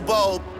Super Bowl.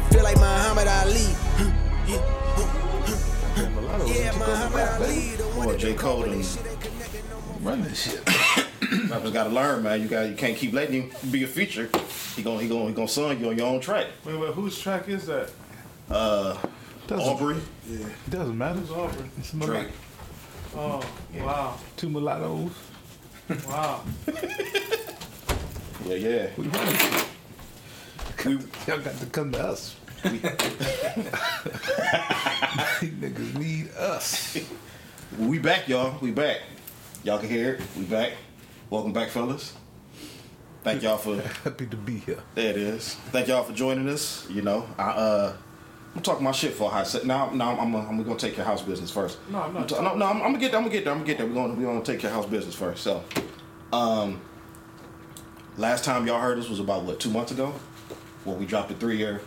I feel like Muhammad Ali. Yeah, Muhammad Ali. The Boy, J. Cole done Run this shit. rappers gotta learn, man. You got you can't keep letting him be a feature. He gonna he gonna he gonna song you on your own track. Wait, wait, whose track is that? Uh, Doesn't, Aubrey, Yeah, it doesn't matter. Who's Aubrey? It's mulat- Drake. Oh, wow, two mulattoes. wow. Yeah, yeah. We run this shit. We, Y'all got to come to us. These niggas need us. we back, y'all. We back. Y'all can hear it. We back. Welcome back, fellas. Thank y'all for Happy to be here. there. It is. Thank y'all for joining us. You know, I uh, I'm talking my shit for a hot second. Now, now I'm, I'm, I'm gonna take your house business first. No, I'm not I'm ta- no, no, I'm, I'm gonna get there. I'm gonna get there. I'm gonna get there. We're gonna we're gonna take your house business first. So, um, last time y'all heard us was about what two months ago, when we dropped the three year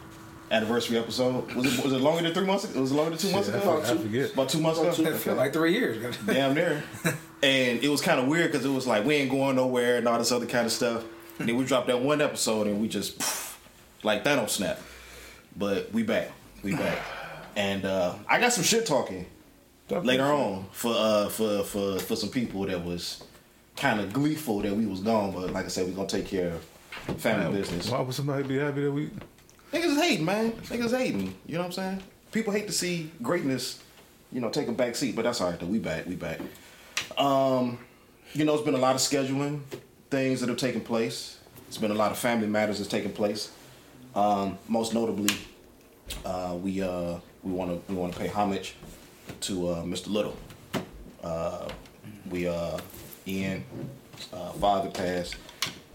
anniversary episode. Was it was it longer than three months? ago? Was it longer than two months Shit, I ago? forget- I forget. About two months ago. It feel like three years. Damn near. and it was kind of weird because it was like we ain't going nowhere and all this other kind of stuff. And then we dropped that one episode and we just poof, like Thanos snap. But we back, we back, and uh, I got some shit talking later on for uh, for for for some people that was kind of gleeful that we was gone. But like I said, we gonna take care of family business. Why would somebody be happy that we? Niggas is hating, man. Niggas hating. You know what I'm saying? People hate to see greatness, you know, take a back seat, but that's all right though. We back. We back. Um, you know, it's been a lot of scheduling things that have taken place. It's been a lot of family matters that's taken place. Um, most notably, uh, we uh, we want to we want to pay homage to uh, Mr. Little. Uh, we uh, Ian uh, father passed,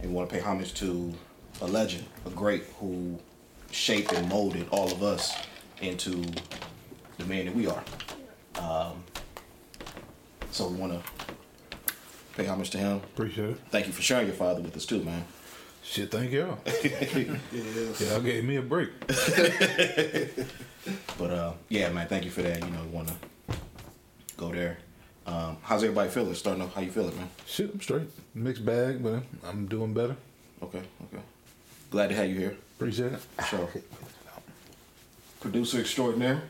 and we want to pay homage to a legend, a great who shaped and molded all of us into the man that we are. Um, so we want to pay homage to him. Appreciate it. Thank you for sharing your father with us too, man. Shit, thank y'all. Y'all gave me a break. But uh, yeah, man, thank you for that. You know, we want to go there. Um, how's everybody feeling? Starting off, how you feeling, man? Shit, I'm straight. Mixed bag, but I'm doing better. Okay, okay. Glad to have you here. Appreciate it. Sure. Producer extraordinaire.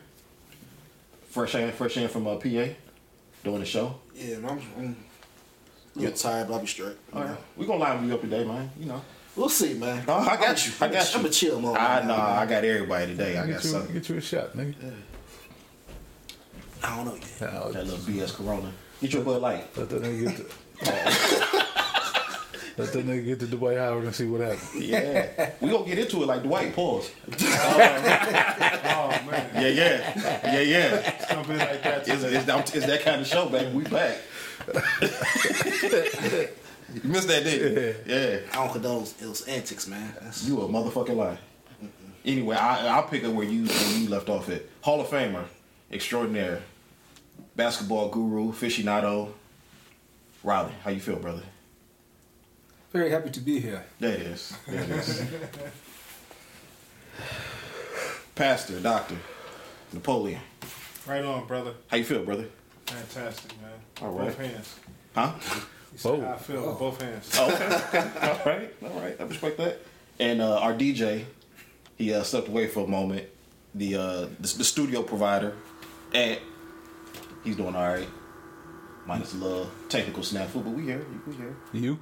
Fresh in, fresh in from uh, PA, doing the show. Yeah, man, I'm, I'm a little tired, but I'll be straight. All right, we gonna liven you up today, man. You know. We'll see, man. No, I got you. I I'm got you. I'm a chill mode. I right know. now, I got everybody today. I got Get you, something. get you a shot, nigga. I don't know yet. Nah, That little BS Corona. Get your Bud Light. Let that nigga get to. Let that nigga get to Dwight Howard and see what happens. Yeah, we gonna get into it like Dwight. Pause. Oh man, Yeah, yeah, yeah, yeah. it's like that. It's, it's, that- it's that kind of show, baby. We back. you missed that, didn't you? Yeah. I don't condone those, those antics, man. That's, You a motherfucking lie. Anyway, I, I'll pick up where you where you left off at. Hall of Famer, extraordinaire, basketball guru, aficionado. Rollie, how you feel, brother? Very happy to be here. There it is. There it is. Pastor, doctor, Napoleon. Right on, brother. How you feel, brother? Fantastic, man. All Both hands. Huh? You said Oh. how I feel with both hands. Oh, okay. all right. All right. I respect that. And uh, our DJ, he uh, stepped away for a moment. The, uh, the the studio provider, and he's doing all right. Minus a little technical snafu, but we here. We here. You?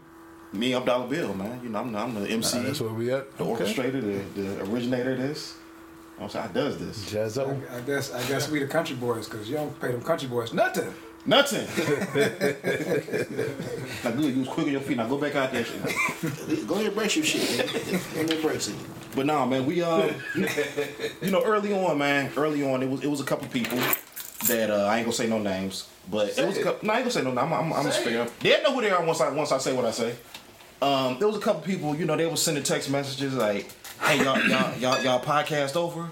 Me, I'm Dolla Bill, man. You know, I'm, I'm the MC, Nah, that's where we at. the Okay. orchestrator, the, the originator of this. I'm saying, I does this. Jazzo. I guess I guess we the country boys because you don't pay them country boys nothing. Nothing. now, good. You was quick on your feet. Now go back out there. go ahead and brace your shit, man. Go ahead and brace it. But nah, man, we uh, you know, early on, man, early on, it was it was a couple people that uh, I ain't gonna say no names, but it was a couple. No, I ain't gonna say no. names. I'm I'm, I'm a spare. They know who they are once I once I say what I say. Um, there was a couple people, you know, they were sending text messages like, hey y'all y'all y'all y'all podcast over,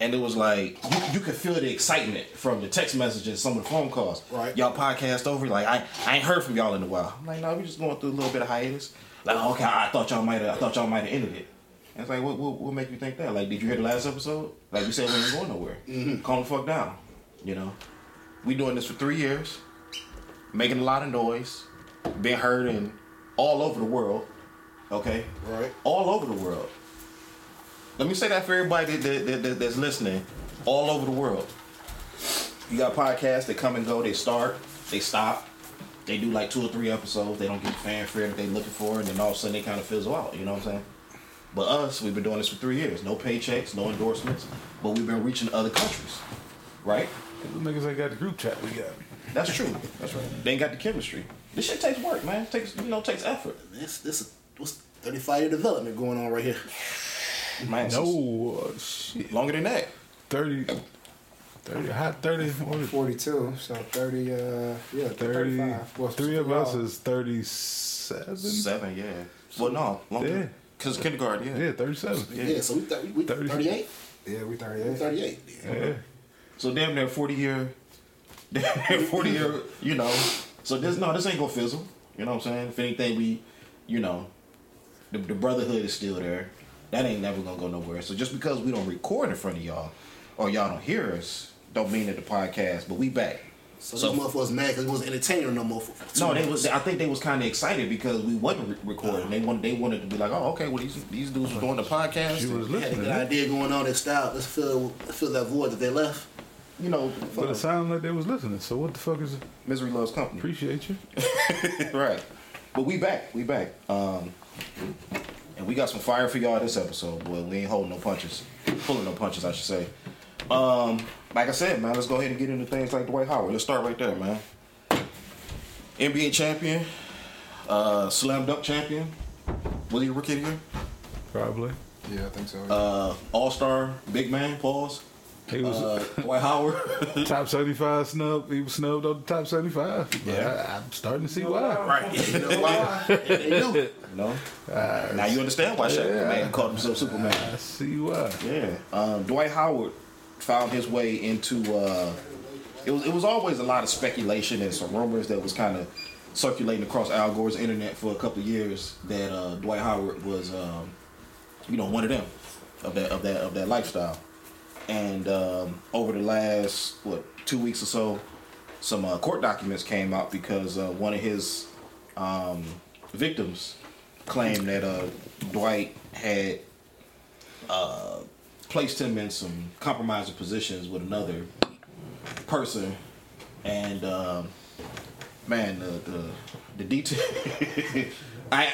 and it was like you, you could feel the excitement from the text messages, some of the phone calls. Right. Y'all podcast over. Like I I ain't heard from y'all in a while. I'm like no, we just going through a little bit of hiatus. Like oh, okay, I thought y'all might have I thought y'all might have ended it. And it's like what, what what make you think that? Like did you hear the last episode? Like we said we ain't going nowhere. Calm the fuck down. You know, we doing this for three years, making a lot of noise, being heard in all over the world. Okay, Right. all over the world. Let me say that for everybody that, that, that, that's listening, all over the world. You got podcasts that come and go, they start, they stop, they do like two or three episodes, they don't get the fanfare that they looking for, and then all of a sudden they kind of fizzle out, you know what I'm saying? But us, we've been doing this for three years. No paychecks, no endorsements, but we've been reaching other countries, right? The niggas ain't got the group chat we got. That's true. That's right. They ain't got the chemistry. This shit takes work, man. It takes you know takes effort. This this is what's 35 year development going on right here. Man, No, uh, shit. longer than that. 30, 30, hot 30, what is 42, so 30, uh, yeah, 30. 35. Well, Three of us is 37. Seven, yeah. Well, no, Yeah. Cause kindergarten, yeah. Yeah, 37. Yeah, so we, th- we, we 38? Yeah, we We 38. 38. Yeah. So damn near forty year, damn near forty year. You know. So this no, this ain't gonna fizzle. You know what I'm saying? If anything, we, you know, the, the brotherhood is still there. That ain't never gonna go nowhere. So just because we don't record in front of y'all, or y'all don't hear us, don't mean that the podcast. But we back. So, So- these motherfuckers mad because it wasn't entertaining no more. For, for No, they was. I think they was kind of excited because we wasn't re- recording. They wanted. They wanted to be like, oh, okay. Well, these these dudes was doing the podcast. She was They had a good idea going on. They stopped. Let's fill fill that void that they left. You know, But it sounded like they was listening. So what the fuck is it? misery loves company. Appreciate you. right. But we back. We back. Um, and we got some fire for y'all this episode, boy. We ain't holding no punches. Pulling no punches, I should say. Um, like I said, man, let's go ahead and get into things like Dwight Howard. Let's start right there, man. NBA champion, uh, slam dunk champion. Was he a rookie of the year? Probably. Yeah, I think so. yeah. Uh, All star, big man, pause. He was Uh, Dwight Howard. top 75 snub. He was snubbed on the top 75. Yeah. I, I'm starting to see why. Right. You know why? they knew. no. now you understand why Shaq yeah. man called himself Superman. I see why. Yeah, um, Dwight Howard found his way into. Uh, it was it was always a lot of speculation and some rumors that was kind of circulating across Al Gore's internet for a couple of years that uh, Dwight Howard was, um, you know, one of them of that of that of that lifestyle. And um, over the last what two weeks or so, some uh, court documents came out because uh, one of his um, victims claimed that uh, Dwight had placed him in some compromising positions with another person, and um, man, the the, the detail. I,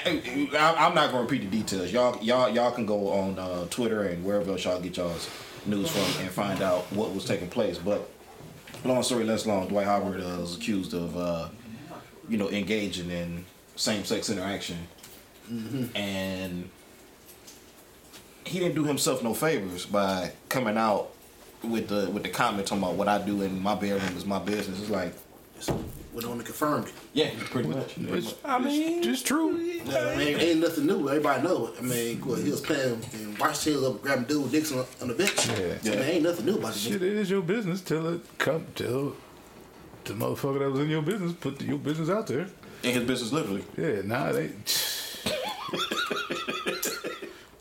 I I'm not gonna repeat the details. Y'all y'all y'all can go on uh, Twitter and wherever else y'all get y'all's news from and find out what was taking place. But long story less long, Dwight Howard uh, was accused of uh, you know engaging in same sex interaction, and he didn't do himself no favors by coming out with the with the comment talking about what I do in my bedroom is my business. It's like, went on and confirmed it. yeah, pretty much. Pretty much. I mean, just true. No, I mean, ain't nothing new. Everybody know it. I mean, well, he was playing and watched tails up, grabbing dude dicks on, on the bench. Yeah. So, I mean, ain't nothing new about it. Shit, it is your business till it come till the motherfucker that was in your business put your business out there. In his business, literally. Yeah, nah, they.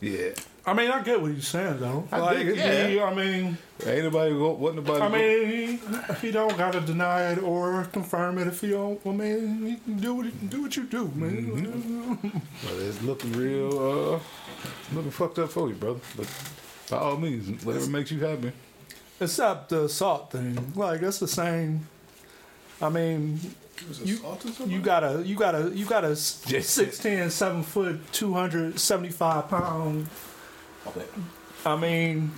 yeah, I mean, I get what he's saying though. I like, dig it, he- yeah. I mean, ain't nobody go. What nobody? I go- mean, he don't gotta deny it or confirm it if he don't. I mean, he can do what he do what you do, man. But it's looking real, uh, looking fucked up for you, brother. But by all means, whatever makes you happy. Except the assault thing, like it's the same. I mean, you you got a you got a you got a six ten seven foot two hundred seventy five pound. I mean,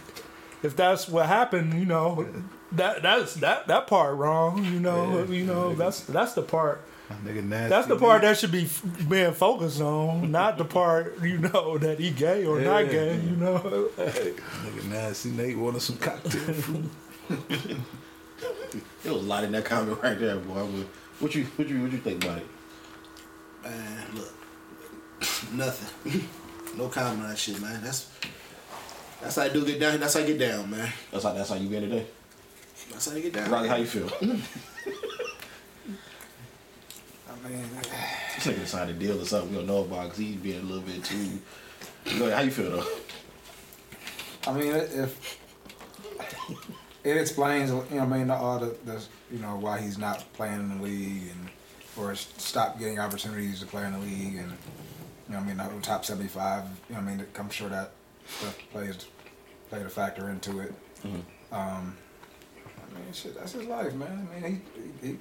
if that's what happened, you know, that that's that that part wrong. You know, Yeah. you know that's that's the part. Nigga nasty. That's the part that should be being focused on, not the part you know that he gay or not Yeah. gay. You know, nigga nasty. Nate wanted some cocktail food. There was a lot in that comment right there, boy. What you what you what you think about it? Man, look, nothing. No comment on that shit, man. That's that's how I do get down. That's how I get down, man. That's how that's how you get today. Eh? That's how I get down. Rocky, how you feel? I mean, This nigga signed a deal or something we don't know about because he's being a little bit too. How you feel though? I mean, if it explains, you know, I mean, all the, the, you know, why he's not playing in the league and or stop getting opportunities to play in the league and you know, I mean, the top seventy-five. You know, I mean, I'm sure that stuff plays played a factor into it. Um, I mean, shit, that's his life, man. I mean, he he,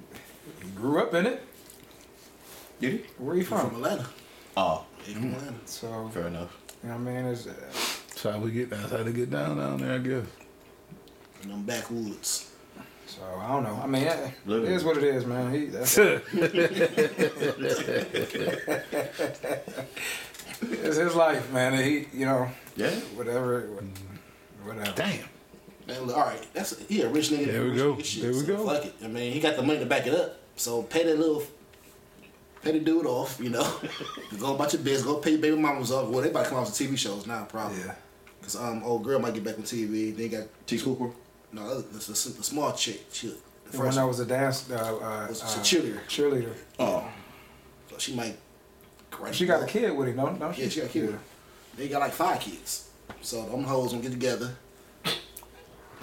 he grew up in it. Did he? Where are you From from? Atlanta. Oh, He from Atlanta. So fair enough. you know, what I mean, it's, uh, That's how we get. That's how they get down down there. I guess. In them backwoods. so I don't know. I mean, it, it Literally. is what it is, man. He that's it's his life, man. He, you know, Yeah. whatever, whatever. Damn. Man, look, all right, that's he a rich nigga. There we rich go. nigga shit, There we so go. Fuck it. I mean, he got the money to back it up. So pay that little, pay the dude off. You know, go about your business. Go pay your baby mamas off. Well, they about to come off the TV shows now, probably. Yeah. Cause um, old girl might get back on TV. They got Te'a Cooper. no, it's a, the small chick. She, the The one first that was a dance, uh, uh, Was- uh, a cheerleader. Cheerleader. Oh, So she might. correct She the got a kid with him, don't, don't she? Yeah, she got a kid. with her. They got like five kids. So them hoes gonna get together,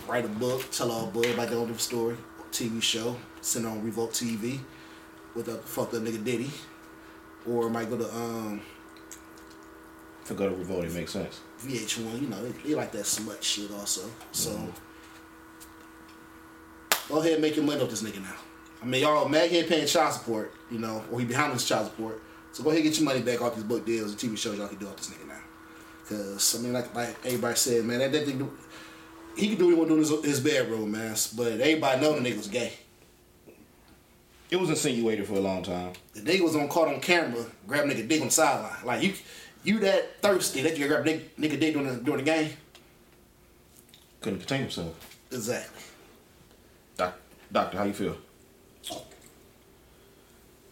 write a book, tell all boy about their own story, TV show, send it on Revolt TV with a fuck up nigga Diddy. Or might go to um if I go to Revolt, it makes sense. VH1, you know, they, they like that smut shit also. So go ahead and make your money off this nigga now. I mean, y'all, Mag ain't paying child support, you know, or he behind his child support. So go ahead and get your money back off these book deals and TV shows y'all can do off this nigga now. Cause I mean, like like everybody said, man, that, that thing, he could do what he want to do in his, his bedroom, man. But everybody know the nigga was gay. It was insinuated for a long time. The nigga was on caught on camera, grab nigga dick on the sideline. Like you, you that thirsty that you grab nigga, nigga dick during the during the game. Couldn't contain himself. Exactly. Doc, doctor, how you feel?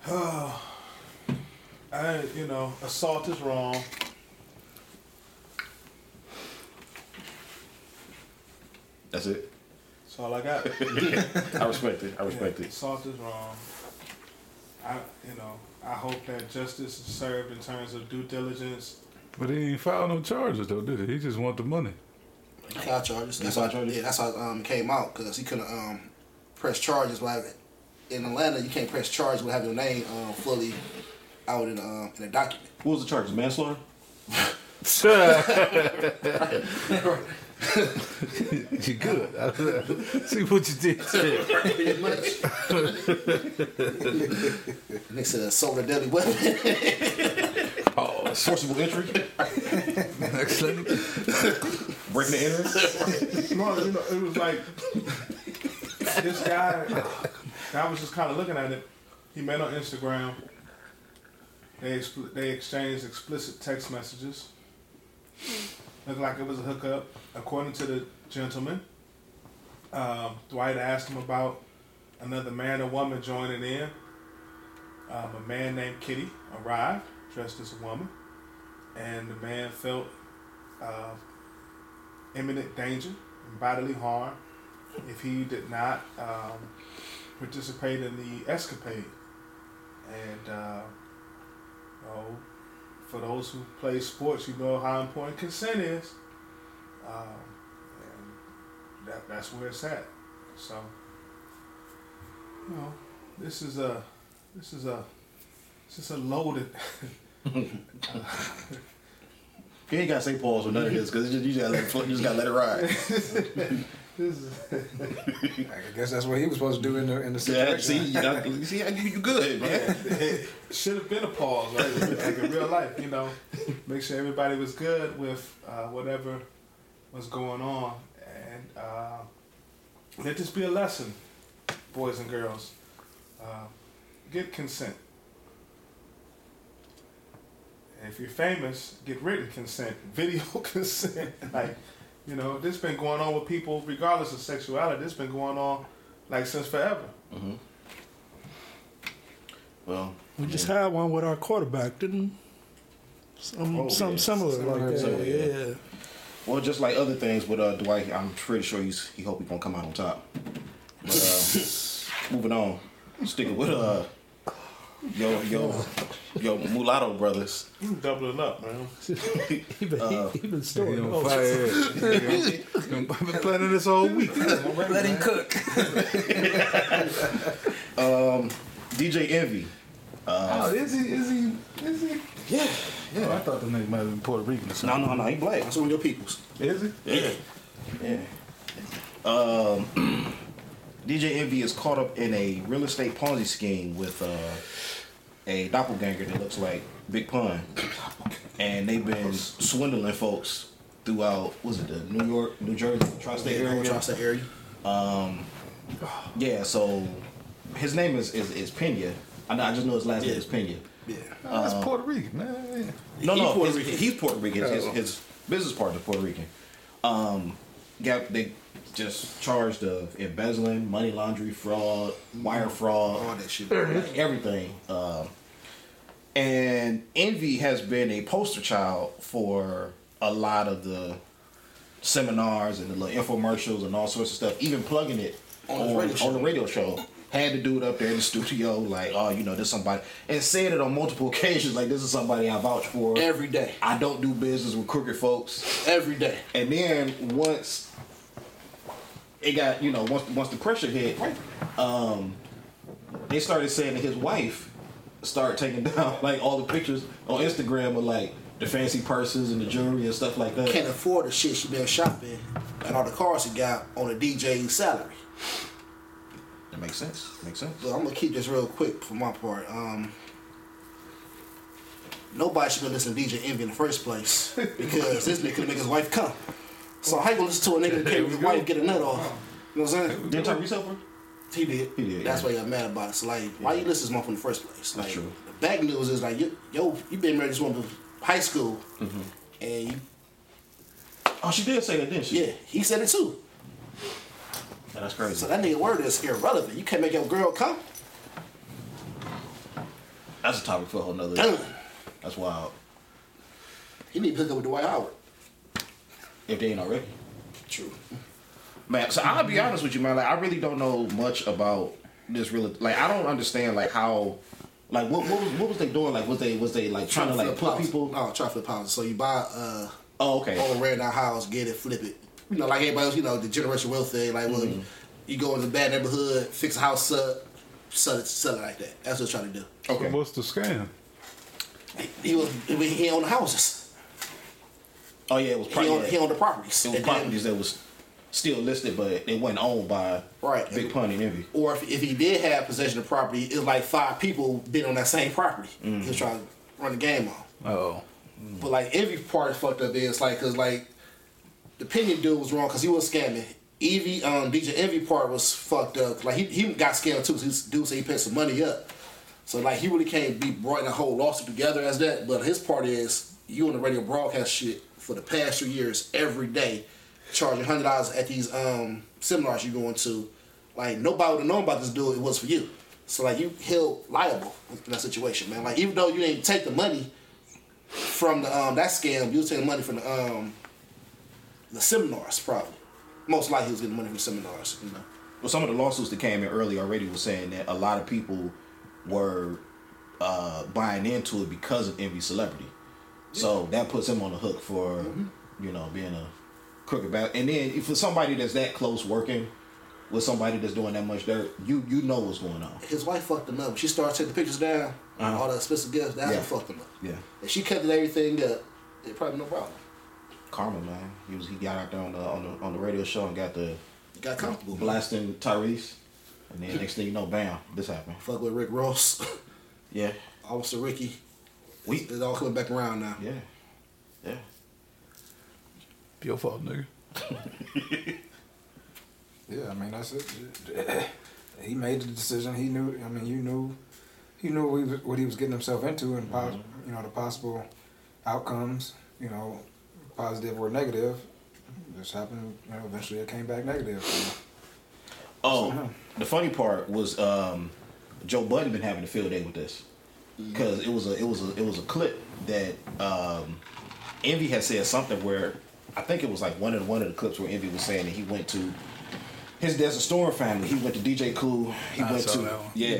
Oh, I, you know, assault is wrong. That's it. That's all I got. I respect it. I respect Yeah, it. Assault is wrong. I, you know, I hope that justice is served in terms of due diligence. But he ain't filed no charges though, did he? He just want the money. Filed charges. That's filed how, charges? Yeah, that's how um, it came out because he couldn't um, press charges. Like in Atlanta, you can't press charges without having your name um, fully out in um, in a document. What was the charges? Manslaughter? you good. See what you did. Pretty much. Next to the solar deadly weapon. Oh, Forcible entry? excellent. Breaking the entrance? No, you know, it was like this guy. I was just kind of looking at it. He met on Instagram. They expl- they exchanged explicit text messages. Looked like it was a hookup, according to the gentleman. Um, Dwight asked him about another man or woman joining in. Um, a man named Kitty arrived, dressed as a woman, and the man felt uh, imminent danger and bodily harm if he did not um, participate in the escapade. And uh, know, for those who play sports, you know how important consent is. Um, and that, that's where it's at. So, you know, this is a, this is a, this is a loaded. You ain't gotta say pause with none of this because you just gotta let it. You just gotta let it ride. this is, I guess that's what he was supposed to do in the in the Yeah, situation. see, you, got, you see, you you good, man. it should have been a pause, right? Like in real life, you know, make sure everybody was good with uh, whatever was going on, and uh, let this be a lesson, boys and girls. Uh, get consent. If you're famous, get written consent, video consent. like, you know, this been going on with people, regardless of sexuality. This been going on like since forever. Well, Mm-hmm. We just had one with our quarterback, didn't? Some, Oh, something yeah. similar like that. Similar, yeah. yeah. Well, just like other things with uh, Dwight, I'm pretty sure he's he hope he gonna come out on top. But uh, moving on, sticking with uh, yo yo yo mulatto brothers. You doubling up, man. He been, he, he been He storing on those. fire. I've been planning this all week. Let him cook. Um, DJ Envy. oh, is he? Is he? Is he? Yeah, Oh, I thought the nigga might have been Puerto Rican or no something. no no, he black. That's one of your peoples. Is he? Yeah. Yeah. Um, DJ Envy is caught up in a real estate Ponzi scheme with uh, a doppelganger that looks like Big Pun. And they've been swindling folks throughout, was it the New York, New Jersey, tri-state Yeah, area? tri-state area. Yeah, so his name is, is, is Pina. I, know, I just know his last name is Pina. Yeah. Oh, that's Puerto Rican, man. No, He no, Puerto his- he's Puerto Rican. His, his business partner Puerto Rican. Um, got they just charged of embezzling, money laundering, fraud, wire fraud, All that shit. like everything. Um, and Envy has been a poster child for a lot of the seminars and the little infomercials and all sorts of stuff. Even plugging it On on, radio on the radio show. Had to do it up there in the studio, like, oh, you know, this somebody, and said it on multiple occasions, like, this is somebody I vouch for. Every day. I don't do business with crooked folks. Every day. And then once it got, you know, once once the pressure hit, um, they started saying that his wife started taking down like all the pictures on Instagram of like the fancy purses and the jewelry and stuff like that. Can't afford the shit she been shopping and all the cars she got on a DJ's salary. That makes sense. Makes sense. So I'm gonna keep this real quick for my part. Um, nobody should be listening to DJ Envy in the first place because this nigga could make his wife come. So how you gonna listen to a nigga that can't his wife get a nut off? You know what I'm saying? Didn't Tyrese help her? He did. He did, That's yeah. why he got mad about it. So like, why you listen to this motherfucker in the first place? Like, true. the bad news is like, you, yo, you been married to this woman from high school, Mm-hmm. and you, Oh, she did say that, didn't she? yeah, he said it too. That's crazy. So that nigga word is irrelevant. You can't make your girl come. that's a topic for a whole nother. That's wild. He need to hook up with Dwight Howard. If they ain't already. True. Man, so I'll be honest with you, man. Like, I really don't know much about this. Really, like, I don't understand like how, like, what what was, what was they doing? Like, was they was they like trying to like flip put houses. people? No, try to flip houses. So you buy uh Oh, okay. old ran out house, get it, flip it. You know, like everybody else, you know, the generation wealth thing. Like, well, Mm-hmm. you go in the bad neighborhood, fix a house up, sell it, sell it like that. That's what he's trying to do. Okay. What's the scam? He, he was he he owned the houses. Oh yeah, it was He probably owned, he owned the properties. it was And then- properties that was still listed, but it wasn't owned by Right. Big Pun and Envy. or if, if he did have possession of property, it was like five people been on that same property. Mm-hmm. He was trying to run the game on. Oh, But like every part is fucked up is like cause like the opinion dude was wrong because he was scamming. Evie, um, DJ Envy part was fucked up. Like he, he got scammed too. So this dude said he paid some money up. So like he really can't be brought in a whole lawsuit together as that. But his part is you on the radio broadcast shit for the past two years every day, charging hundred dollars at these um seminars you're going to. Like nobody would have known about this dude. It was for you. So like you held liable in that situation, man. Like even though you didn't take the money from the um that scam, you was taking money from the um the seminars probably. Most likely he was getting money from seminars, you know. Well, some of the lawsuits that came in early already was saying that a lot of people were uh, buying into it because of envy celebrity. So that puts him on the hook for, Mm-hmm. you know, being a crooked bat. And then if for somebody that's that close working with somebody that's doing that much dirt, you you know what's going on. His wife fucked him up. She started taking the pictures down, Uh-huh. all the expensive gifts, that's Yeah. what fucked him up. Yeah. If she kept everything up, it probably no problem. Karma, man. He was he got out there on the on the on the radio show and got the got comfortable. blasting Tyrese, and then next thing you know, bam, this happened. Fuck with Rick Ross, Yeah, Officer Ricky. We It's all coming back around now. yeah yeah. your fault, nigga. Yeah, I mean that's it. He made the decision. He knew. I mean, you knew. He knew what he was, what he was getting himself into, and pos- you know the possible outcomes. You know, positive or negative. Just happened. You know, eventually it came back negative. So, Oh, Uh-huh. the funny part was um, Joe Budden been having a field day with this because it was a it was a it was a clip that um, Envy had said something where I think it was like one of the, one of the clips where Envy was saying that he went to his Desert Storm family. He went to DJ Clue. He I went saw to that one. yeah.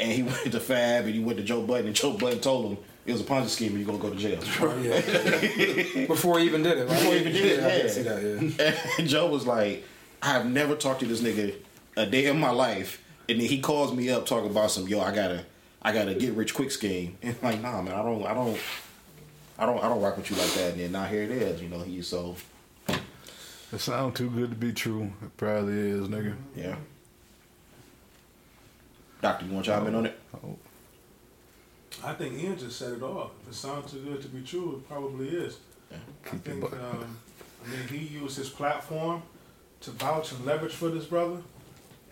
and he went to Fab and he went to Joe Budden and Joe Budden told him it was a Ponzi scheme and you're gonna go to jail. Before he even did it, right? Before he even did it, yeah. I yeah. see that, yeah. And Joe was like, I have never talked to this nigga a day in my life. And then he calls me up talking about some, yo, I gotta I got a get rich quick scheme. And like, nah man, I don't I don't I don't I don't rock with you like that. And then now here it is, you know, he so It sounds too good to be true. It probably is, nigga. yeah. Doctor, you want to chime in on it? I think Ian just said it all. If it sounds too good to be true, it probably is. I think, um, I mean, he used his platform to vouch and leverage for this brother,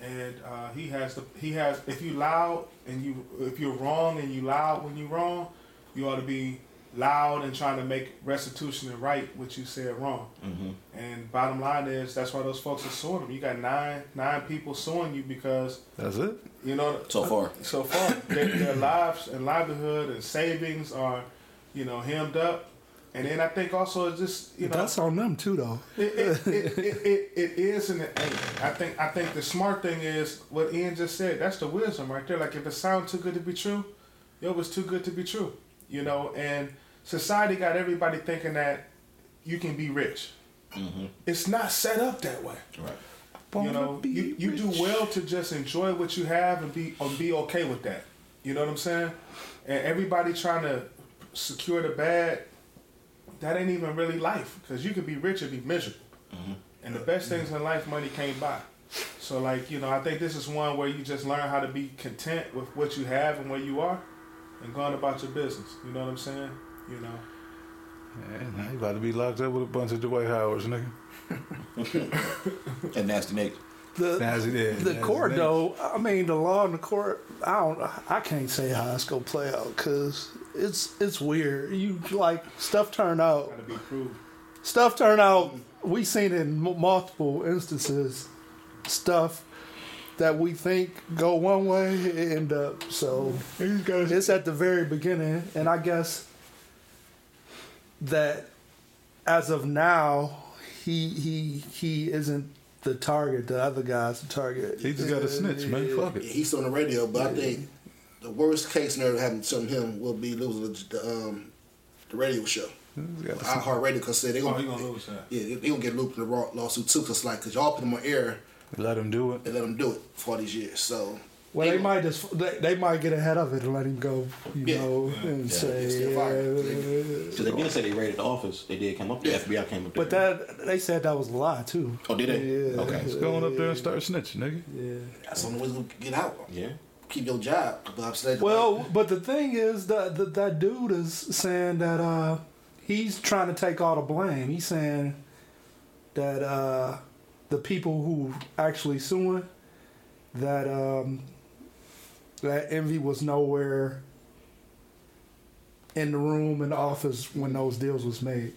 and uh, he has the he has. If you loud and you if you're wrong and you loud when you're wrong, you ought to be loud and trying to make restitution and right what you said wrong. And bottom line is that's why those folks are suing him. You got nine nine people suing you because That's it. you know So far. so far their, their lives and livelihood and savings are you know hemmed up and then i think also it's just you know That's on them too, though. it, it, it, it, it, it is and it ain't. I think I think the smart thing is what Ian just said. That's the wisdom right there. Like if it sounds too good to be true, yo, it's too good to be true. You know, and society got everybody thinking that you can be rich. Mm-hmm. It's not set up that way. Right. You know, you, you do well to just enjoy what you have and be and be okay with that. You know what I'm saying? And everybody trying to secure the bag, that ain't even really life because you could be rich and be miserable. Mm-hmm. And the best things in life, money can't buy. So, like you know, I think this is one where you just learn how to be content with what you have and where you are, and going about your business. You know what I'm saying? You know. Yeah, you about to be locked up with a bunch of Dwight Howards, nigga. And nasty Nate. The, Nasty did. the Nasty court Nate. though, I mean, the law and the court. I don't. I can't say how it's gonna play out because it's it's weird. You like stuff turn out. Got to be proved. Stuff turn out. We seen in m- multiple instances. Stuff that we think go one way end up so. It's at the very beginning, and I guess that as of now, he he he isn't the target. The other guy's the target. He just got a snitch, man. Fuck it. he's on the radio, but I think the worst case scenario having to him will be losing the, um, the radio show. He got a iHeart Radio because they're gonna, he gonna lose that. yeah they, they gonna get looped in the raw- lawsuit too. Cause like cause y'all put them on air Let him do it. and let them do it for all these years. So Well, they might just they, they might get ahead of it and let him go, you Yeah. know, and Yeah. say. Still fired. uh, they did say they raided the office. They did come up. The FBI came up there. but that they said that was a lie too. Oh, did they? Yeah. Okay. Just going up there and start snitching, nigga. Yeah. that's the only way to get out. Yeah. Keep your job. But I'm saying Well, but the thing is that that, that dude is saying that uh, he's trying to take all the blame. He's saying that uh, the people who actually suing that um, that envy was nowhere in the room in the office when those deals was made.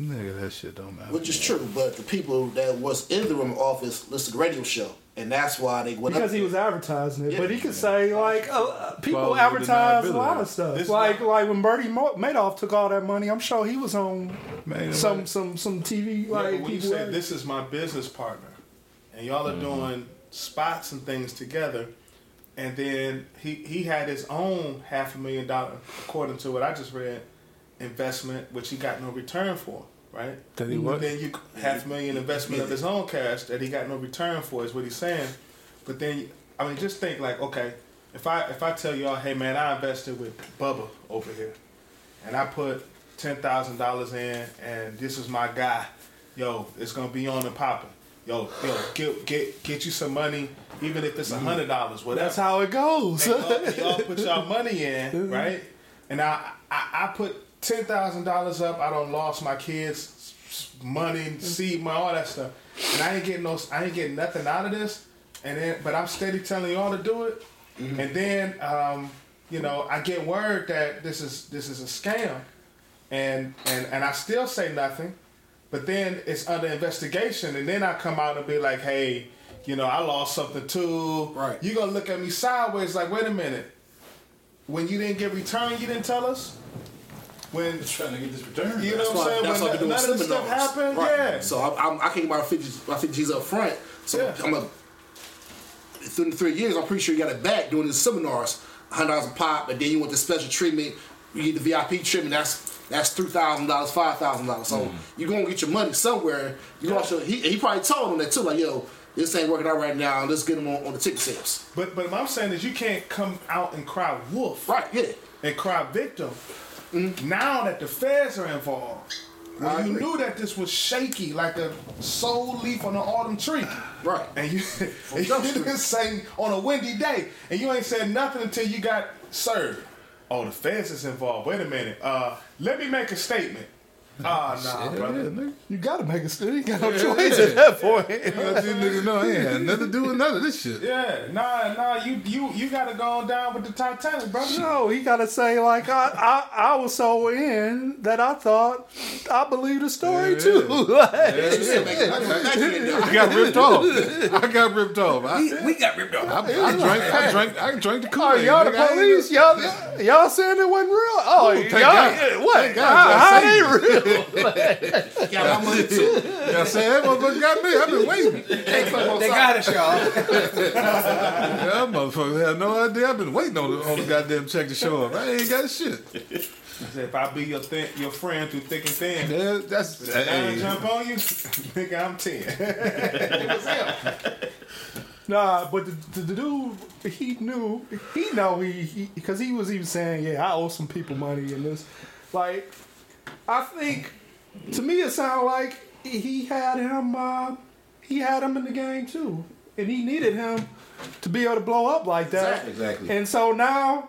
Nigga, that shit don't matter. which is true. But the people that was in the room office listened to the radio show, and that's why they went Because up he was advertising it, Yeah. but he could say like uh, people Well, advertise a lot of stuff. This like is like when Bernie Mo- Madoff took all that money, I'm sure he was on Man, some like- some some TV Yeah, like but when you people say this is my business partner, and y'all are doing spots and things together, and then he he had his own half a million dollar, according to what I just read, investment which he got no return for, right? That he what? Then you half a million investment of his own cash that he got no return for is what he's saying. But then I mean, just think like, okay, if I if I tell y'all, hey man, I invested with Bubba over here, and I put ten thousand dollars in, and this is my guy. Yo, it's gonna be on and popping. Yo, yo, get get get you some money, even if it's a hundred dollars, whatever. That's how it goes. Y'all, y'all put y'all money in, right? And I I, I put ten thousand dollars up. I don't lost my kids' money, seed money, all that stuff, and I ain't getting no, I ain't getting nothing out of this. And then, but I'm steady telling y'all to do it, and then, um, you know, I get word that this is this is a scam, and and and I still say nothing. But then it's under investigation, and then I come out and be like, "Hey, you know, I lost something too." Right. You gonna look at me sideways, like, "Wait a minute. When you didn't get returned, you didn't tell us." When Trying to get this return. you know That's what I'm saying, that's why when I've been none doing of this stuff seminars. happened, Right. yeah. So I, I'm, I can get my 50, my 50 G's up front. So Yeah. I'm a, through three years, I'm pretty sure you got it back doing the seminars, $100 a pop, and then you want the special treatment. You get the VIP treatment. That's that's three thousand dollars, five thousand dollars. So Mm. you're gonna get your money somewhere. You also he, he probably told him that too, like yo, this ain't working out right now. Let's get him on, on the ticket sales. But but what I'm saying is you can't come out and cry wolf Right? Yeah. and cry victim. Now that the feds are involved, when I you agree. knew that this was shaky like a soul leaf on an autumn tree. Right. And you, and you Street. just saying on a windy day, and you ain't said nothing until you got served. Oh, the feds is involved. Wait a minute. Uh, let me make a statement. Ah, nah, Yeah, brother. nigga. You gotta make a st- You got no choice at that point. Let these niggas know I ain't had nothing to do with none of this shit. Yeah, nah, nah. You you you gotta go on down with the Titanic, brother. No, he gotta say like I, I I was so in that I thought I believed the story Yeah. too. Like, You said make money from back in there. I got ripped off. I got ripped off. I, We got ripped off. I, I drank. I drank. I drank the Kool Oh, Aid. y'all the police? Y'all, y'all saying it wasn't real? Oh, y'all, God. what? Thank God, how, how they real? Got my money too. I said that motherfucker got me. I've been waiting. They got us, y'all. Yeah, motherfuckers have no idea. I've been waiting on the, on the goddamn check to show up. I ain't got shit. I said, if I be your th- your friend through thick and thin, Yeah, that's if I hey, jump on you, nigga, I'm ten. Nah, but the, the, the dude, he knew, he know he, because he, was even saying, yeah, I owe some people money in this. Like, I think, to me, it sounded like he had him, uh, he had him in the game too. And he needed him to be able to blow up like that. Exactly, exactly. And so now,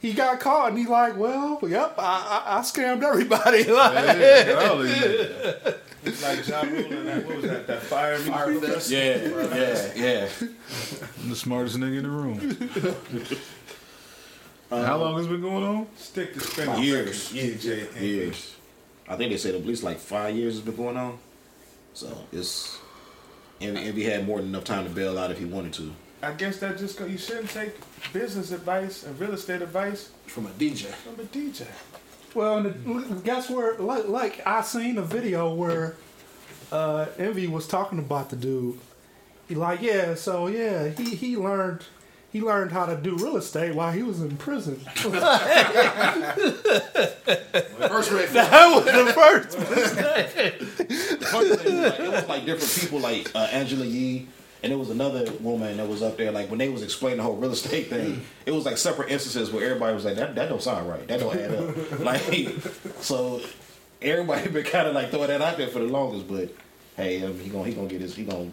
he got caught and he's like, well, yep, I, I, I scammed everybody. Like, yeah, all these niggas. like Ja Rule and that, what was that? That fire me. Fyre Fest. Yeah, yeah, yeah. I'm the smartest nigga in the room. How long has it been going on? Stick to spinning. Years. DJ. and- Years. I think they said at least like five years has been going on. So it's Envy, Envy had more than enough time to bail out if he wanted to. I guess that just go. You shouldn't take business advice and real estate advice From a DJ. from a DJ. Well, and the, guess where? Like, like I seen a video where uh, Envy was talking about the dude. He like, yeah, so yeah, he he learned he learned how to do real estate while he was in prison. First red flag. that was the first. The funny thing like, it was like different people, like uh, Angela Yee, and there was another woman that was up there. Like when they was explaining the whole real estate thing, it was like separate instances where everybody was like, "That that don't sound right. That don't add up." like, so everybody been kind of like throwing that out there for the longest. But hey, um, he gonna he gonna get his he gonna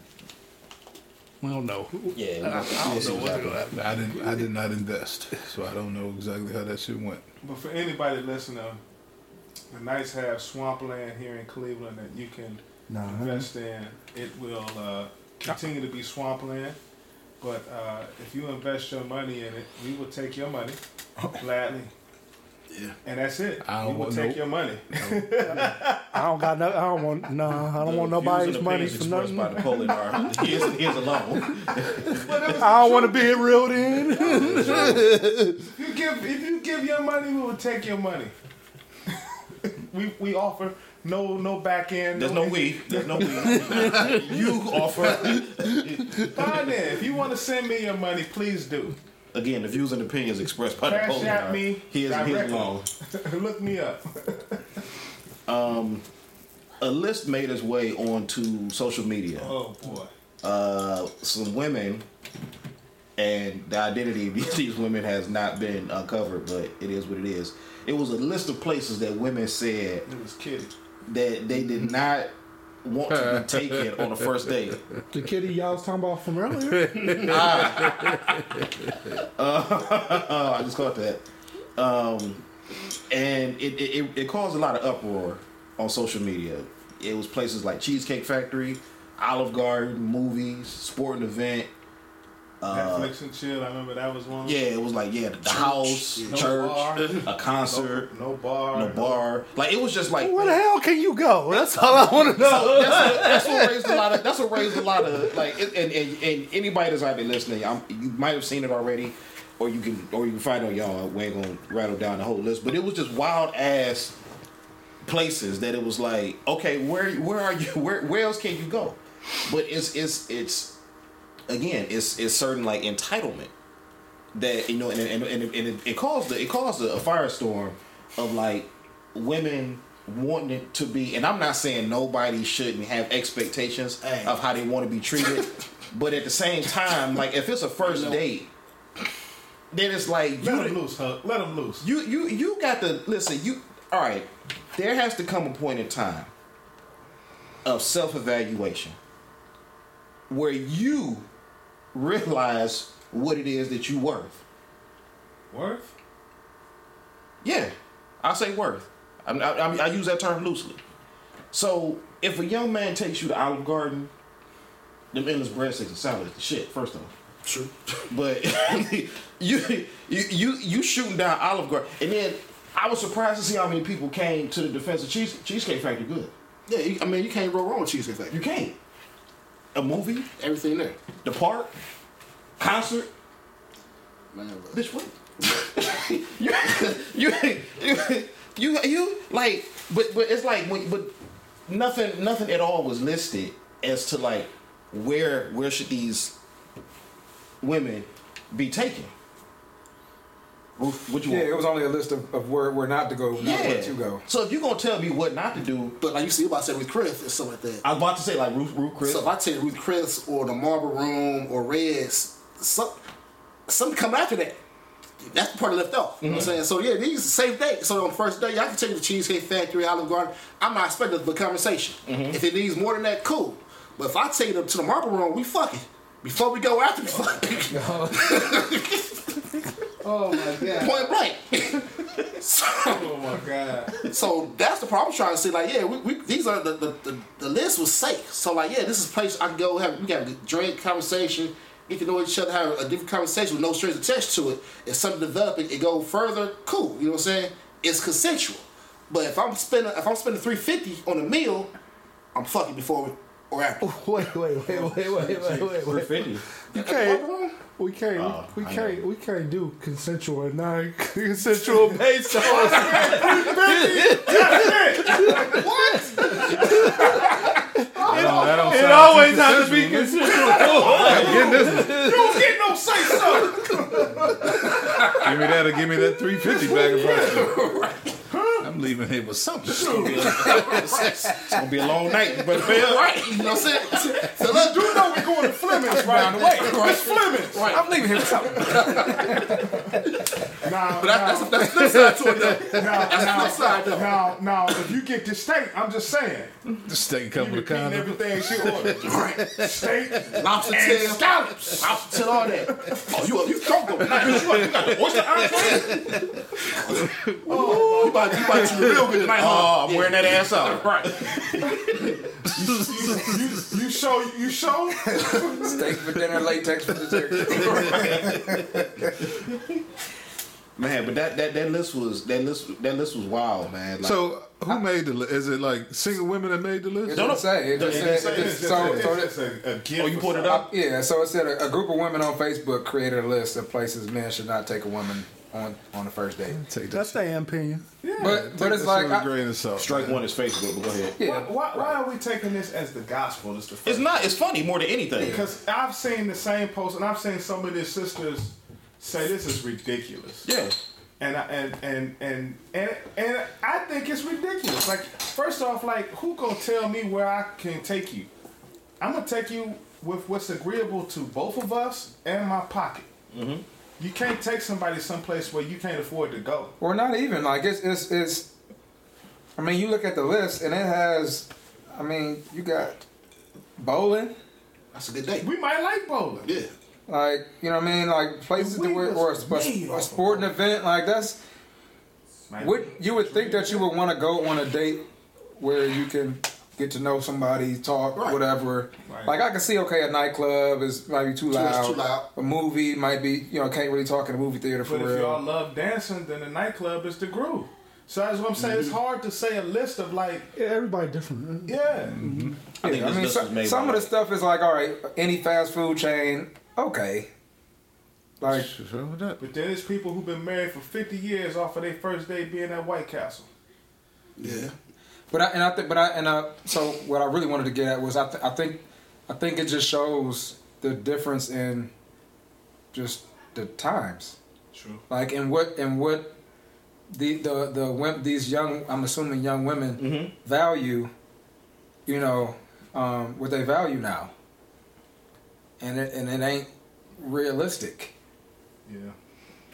We don't know. yeah. I don't know what's gonna happen. I didn't. I did not invest, so I don't know exactly how that shit went. But for anybody listening, the Knights have swampland here in Cleveland that you can Nah, invest in. It will uh, continue to be swampland. But uh, if you invest your money in it, we will take your money gladly. Yeah. And that's it. I don't we will want take no- your money. I don't got no. I don't want. No, I don't want nobody's money opinions for expressed nothing. by the Poland are his, his alone. I don't want to be reeled in. If you give if you give your money, we will take your money. we we offer no no back end. There's no we. There's no we. you offer. Fine then. If you want to send me your money, please do. Again, the views and opinions expressed by the Cash Poland at are me his, his directly. alone. Look me up. A list made its way onto social media. Oh boy. Uh, some women, and the identity of these women has not been uncovered, but it is what it is. It was a list of places that women said It was kidding. that they did not want to be taken on the first date. the kitty y'all was talking about from earlier. Oh, I just caught that. Um, and it, it, it, it caused a lot of uproar on social media. It was places like Cheesecake Factory, Olive Garden, movies, sporting event. Netflix uh, and chill. I remember that was one. Yeah, it was like yeah, the house, Yeah. Church, bar. a concert, No, no bar. no bar. Like it was just like Where the hell can you go? That's all I want to know. that's, what, that's what raised a lot of. That's what raised a lot of like. it- And, and, and anybody that's out there listening, I'm, you might have seen it already. or you can or you can find on y'all. We ain't gonna rattle down the whole list, but it was just wild ass places that it was like, okay, where where are you? Where where else can you go? But it's it's it's again, it's it's certain like entitlement that you know, and and, and, and it, it caused it caused a, firestorm of like women wanting it to be. And I'm not saying nobody shouldn't have expectations Hey. of how they want to be treated, but at the same time, like if it's a first date, then it's like Let him loose, Huck. Let him loose. you you you got to listen. You all right? There has to come a point in time of self evaluation where you realize what it is that you worth. Worth? Yeah, I say worth. I, I, I, use that term loosely. So if a young man takes you to Olive Garden, them endless breadsticks and salad is the shit. First off. True. But you you you you shooting down Olive Garden, and then I was surprised to see how many people came to the defense of Cheese, Cheesecake Factory. Good, Yeah, you, I mean, you can't go wrong with Cheesecake Factory. you can't. A movie, Everything there. the park, concert, Man, look. bitch. What? you, you you you you like, but but it's like when but nothing nothing at all was listed as to like where where should these women be taken. What you Yeah, want? it was only a list of, of where, where not to go, not where to go. So if you're gonna tell me what not to do, But like you see, about to say with Chris or something like that. I was about to say like Ruth, Ruth Chris. So if I tell you Ruth Chris or the Marble Room or Reds, some something come after that. That's the part I left off. You know what I'm mm-hmm. saying? So yeah, these the same thing. So on the first day, I can take you to Cheesecake Factory, Olive Garden. I'm not expecting the conversation. Mm-hmm. If it needs more than that, cool. But if I take you to the Marble Room, we fucking. Before we go after, we fucking. Oh my god. Point blank. so, Oh my god. so that's the problem I'm trying to say. Like, yeah, we, we these are the, the, the, the list was safe. So like, yeah, this is a place I can go have we can have a drink, conversation, get to know each other, have a different conversation with no strings attached to it. If something developing, it go further, cool. You know what I'm saying? It's consensual. But if I'm spending if I'm spending three fifty on a meal, I'm fucking before we, or after. Wait, wait, wait, wait, wait, wait, wait, wait. Fifty. You can't. We can't. Oh, we I can't. We can't do consensual and non consensual based on. That don't It sound always has to be consensual. consensual. This. You don't get no say so. Give me that or give me that 350 bag of pasta. I'm leaving here with something. It's gonna be a long night. Pay up. Right. You know what I'm saying? So Let's do know we're going to Fleming's right Down the way. It's Fleming's. Right. I'm leaving here with something. Now, But that, that's, that's the flip side to it though. now, That's the now, flip side though. now, now, if you get the steak, I'm just saying, The steak come you with a repeating condom. everything she ordered. Right. Steak Lobster and tail. scallops. Lobster tail, all that. Oh, you you strong though. Nah, you, you got the oyster entree. oh, you about you about to real good tonight, huh? Oh, I'm wearing that ass out. Right. You, you show, you show. Steak for dinner, latex for dessert. Man, but that, that that list was that list that list was wild, man. Like, So who made the list? Is it like single women that made the list? doesn't say. It just said. didn't it say. just- So, so it's a, a gift oh, you or pulled it something. up. yeah, so it said a, a group of women on Facebook created a list of places men should not take a woman on on the first date. Take. That's their opinion. Yeah, But but it's like with a I, grain of salt. Strike one is Facebook, but go ahead. yeah, Why, why, why are we taking this as the gospel? It's the It's not. It's funny more than anything. Because I've seen the same post, and I've seen some of their sisters say this is ridiculous. Yeah. And I, and and and and and I think it's ridiculous. Like, first off, like, who gonna tell me where I can take you? I'm gonna take you with what's agreeable to both of us and my pocket. Mm-hmm. You can't take somebody someplace where you can't afford to go. or not even like it's it's it's. I mean, you look at the list and it has. I mean, you got bowling, That's a good day. We might like bowling. Yeah. Like you know what I mean, like places to where or a, was sp- made a sporting event like that's. Might Would you would think that you would want to go on a date where you can get to know somebody, talk, Right. whatever. Right. Like I can see, okay, a nightclub is might be too loud. too loud. A movie might be, you know, can't really talk in a movie theater for But if y'all love dancing, then the nightclub is the groove. So that's what I'm saying. It's mm-hmm. hard to say a list of like, Yeah, everybody different. yeah, mm-hmm. I think Yeah, I this mean, list so- was made some of the stuff is like, all right, any fast food chain, okay. Like What's with that? But then there's people who've been married for 50 years off of their first day being at White Castle. Yeah. But I and I think, but I and I. So what I really wanted to get at was I, th- I think, I think it just shows the difference in just the times. True. Like in what in what the the the wom- these young I'm assuming young women value, you know, um, what they value now. And it and it ain't realistic. Yeah.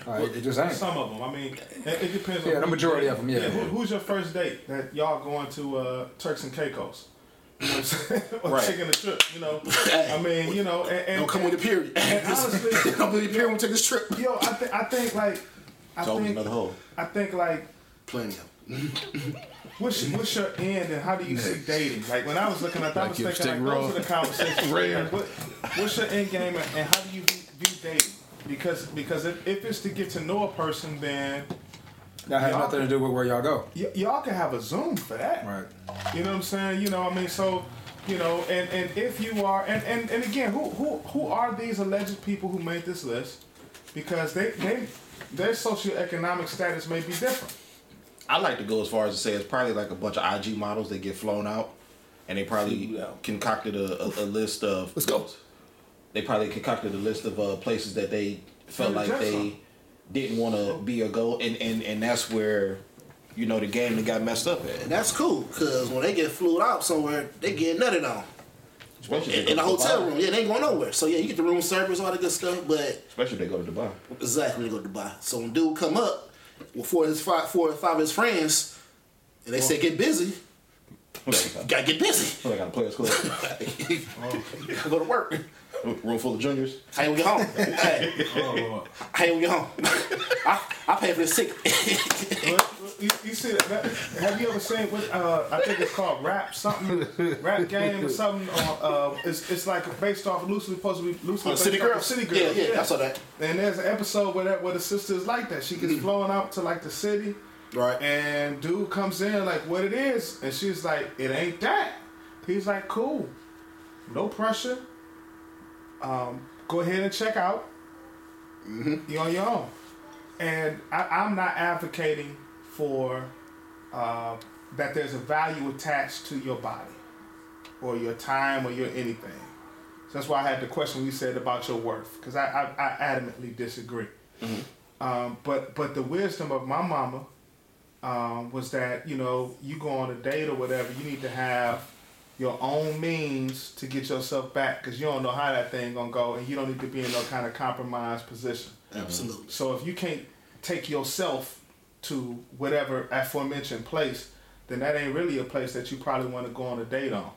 Like it just ain't. Some of them. I mean, it, it depends on Yeah, the majority of them. yeah. who- who's your first date that y'all going to uh, Turks and Caicos? You know what I'm saying? or Right. taking a trip, you know. I mean, you know, and, and Don't come with the period. And honestly, Don't be the period when we take this trip. yo, I, th- I think like, I It's think, another hole. I think like, Plenty of. 'em. what's what's your end and how do you see dating? Like when I was looking at that, I was thinking your like those are the conversations. Rare. What, what's your end game and, and how do you view, view dating? Because because if, if it's to get to know a person, then That has Y'all- nothing to do with where y'all go. y- y'all can have a Zoom for that. Right. You know what I'm saying? You know, I mean, so, you know, and, and if you are, and, and, and again, who, who who are these alleged people who made this list? Because they, they their socioeconomic status may be different. I like to go as far as to say it's probably like a bunch of IG models that get flown out, and they probably concocted a, a, a list of. Let's go. They probably concocted a list of uh, places that they felt like Jackson. they didn't want to be or go, and, and and that's where, you know, the game that got messed up at. And that's cool, because when they get flew out somewhere, they get nutted on. Especially In, they in a hotel Dubai. room. Yeah, they ain't going nowhere. So yeah, you get the room service, all that good stuff, but Especially if they go to Dubai. exactly when you go to Dubai. So when dude come up with four of his five four or five of his friends and they say get busy, you gotta get busy. I got a players club. I gotta go to work. Room full of juniors. How you get home? hey, oh, how you get home? I, I pay for the sick. You, you see that, that? Have you ever seen what uh, I think it's called rap something, rap game or something? Or, uh, it's it's like based off loosely supposed to be loosely based City off of Girls? City Yeah, yeah, I saw that. And there's an episode where that where the sister is like that. She gets flown out to like the city. Right. And dude comes in like, what it is? And she's like, it ain't that. He's like, cool. No pressure. Um, go ahead and check out. You're on your own. And I, I'm not advocating for uh, that there's a value attached to your body or your time or your anything. So that's why I had the question you said about your worth, because I, I, I adamantly disagree. Um, but but the wisdom of my mama um, was that you know you go on a date or whatever, you need to have your own means to get yourself back, because you don't know how that thing gonna go, and you don't need to be in no kind of compromised position. Absolutely. So if you can't take yourself to whatever aforementioned place, then that ain't really a place that you probably want to go on a date on.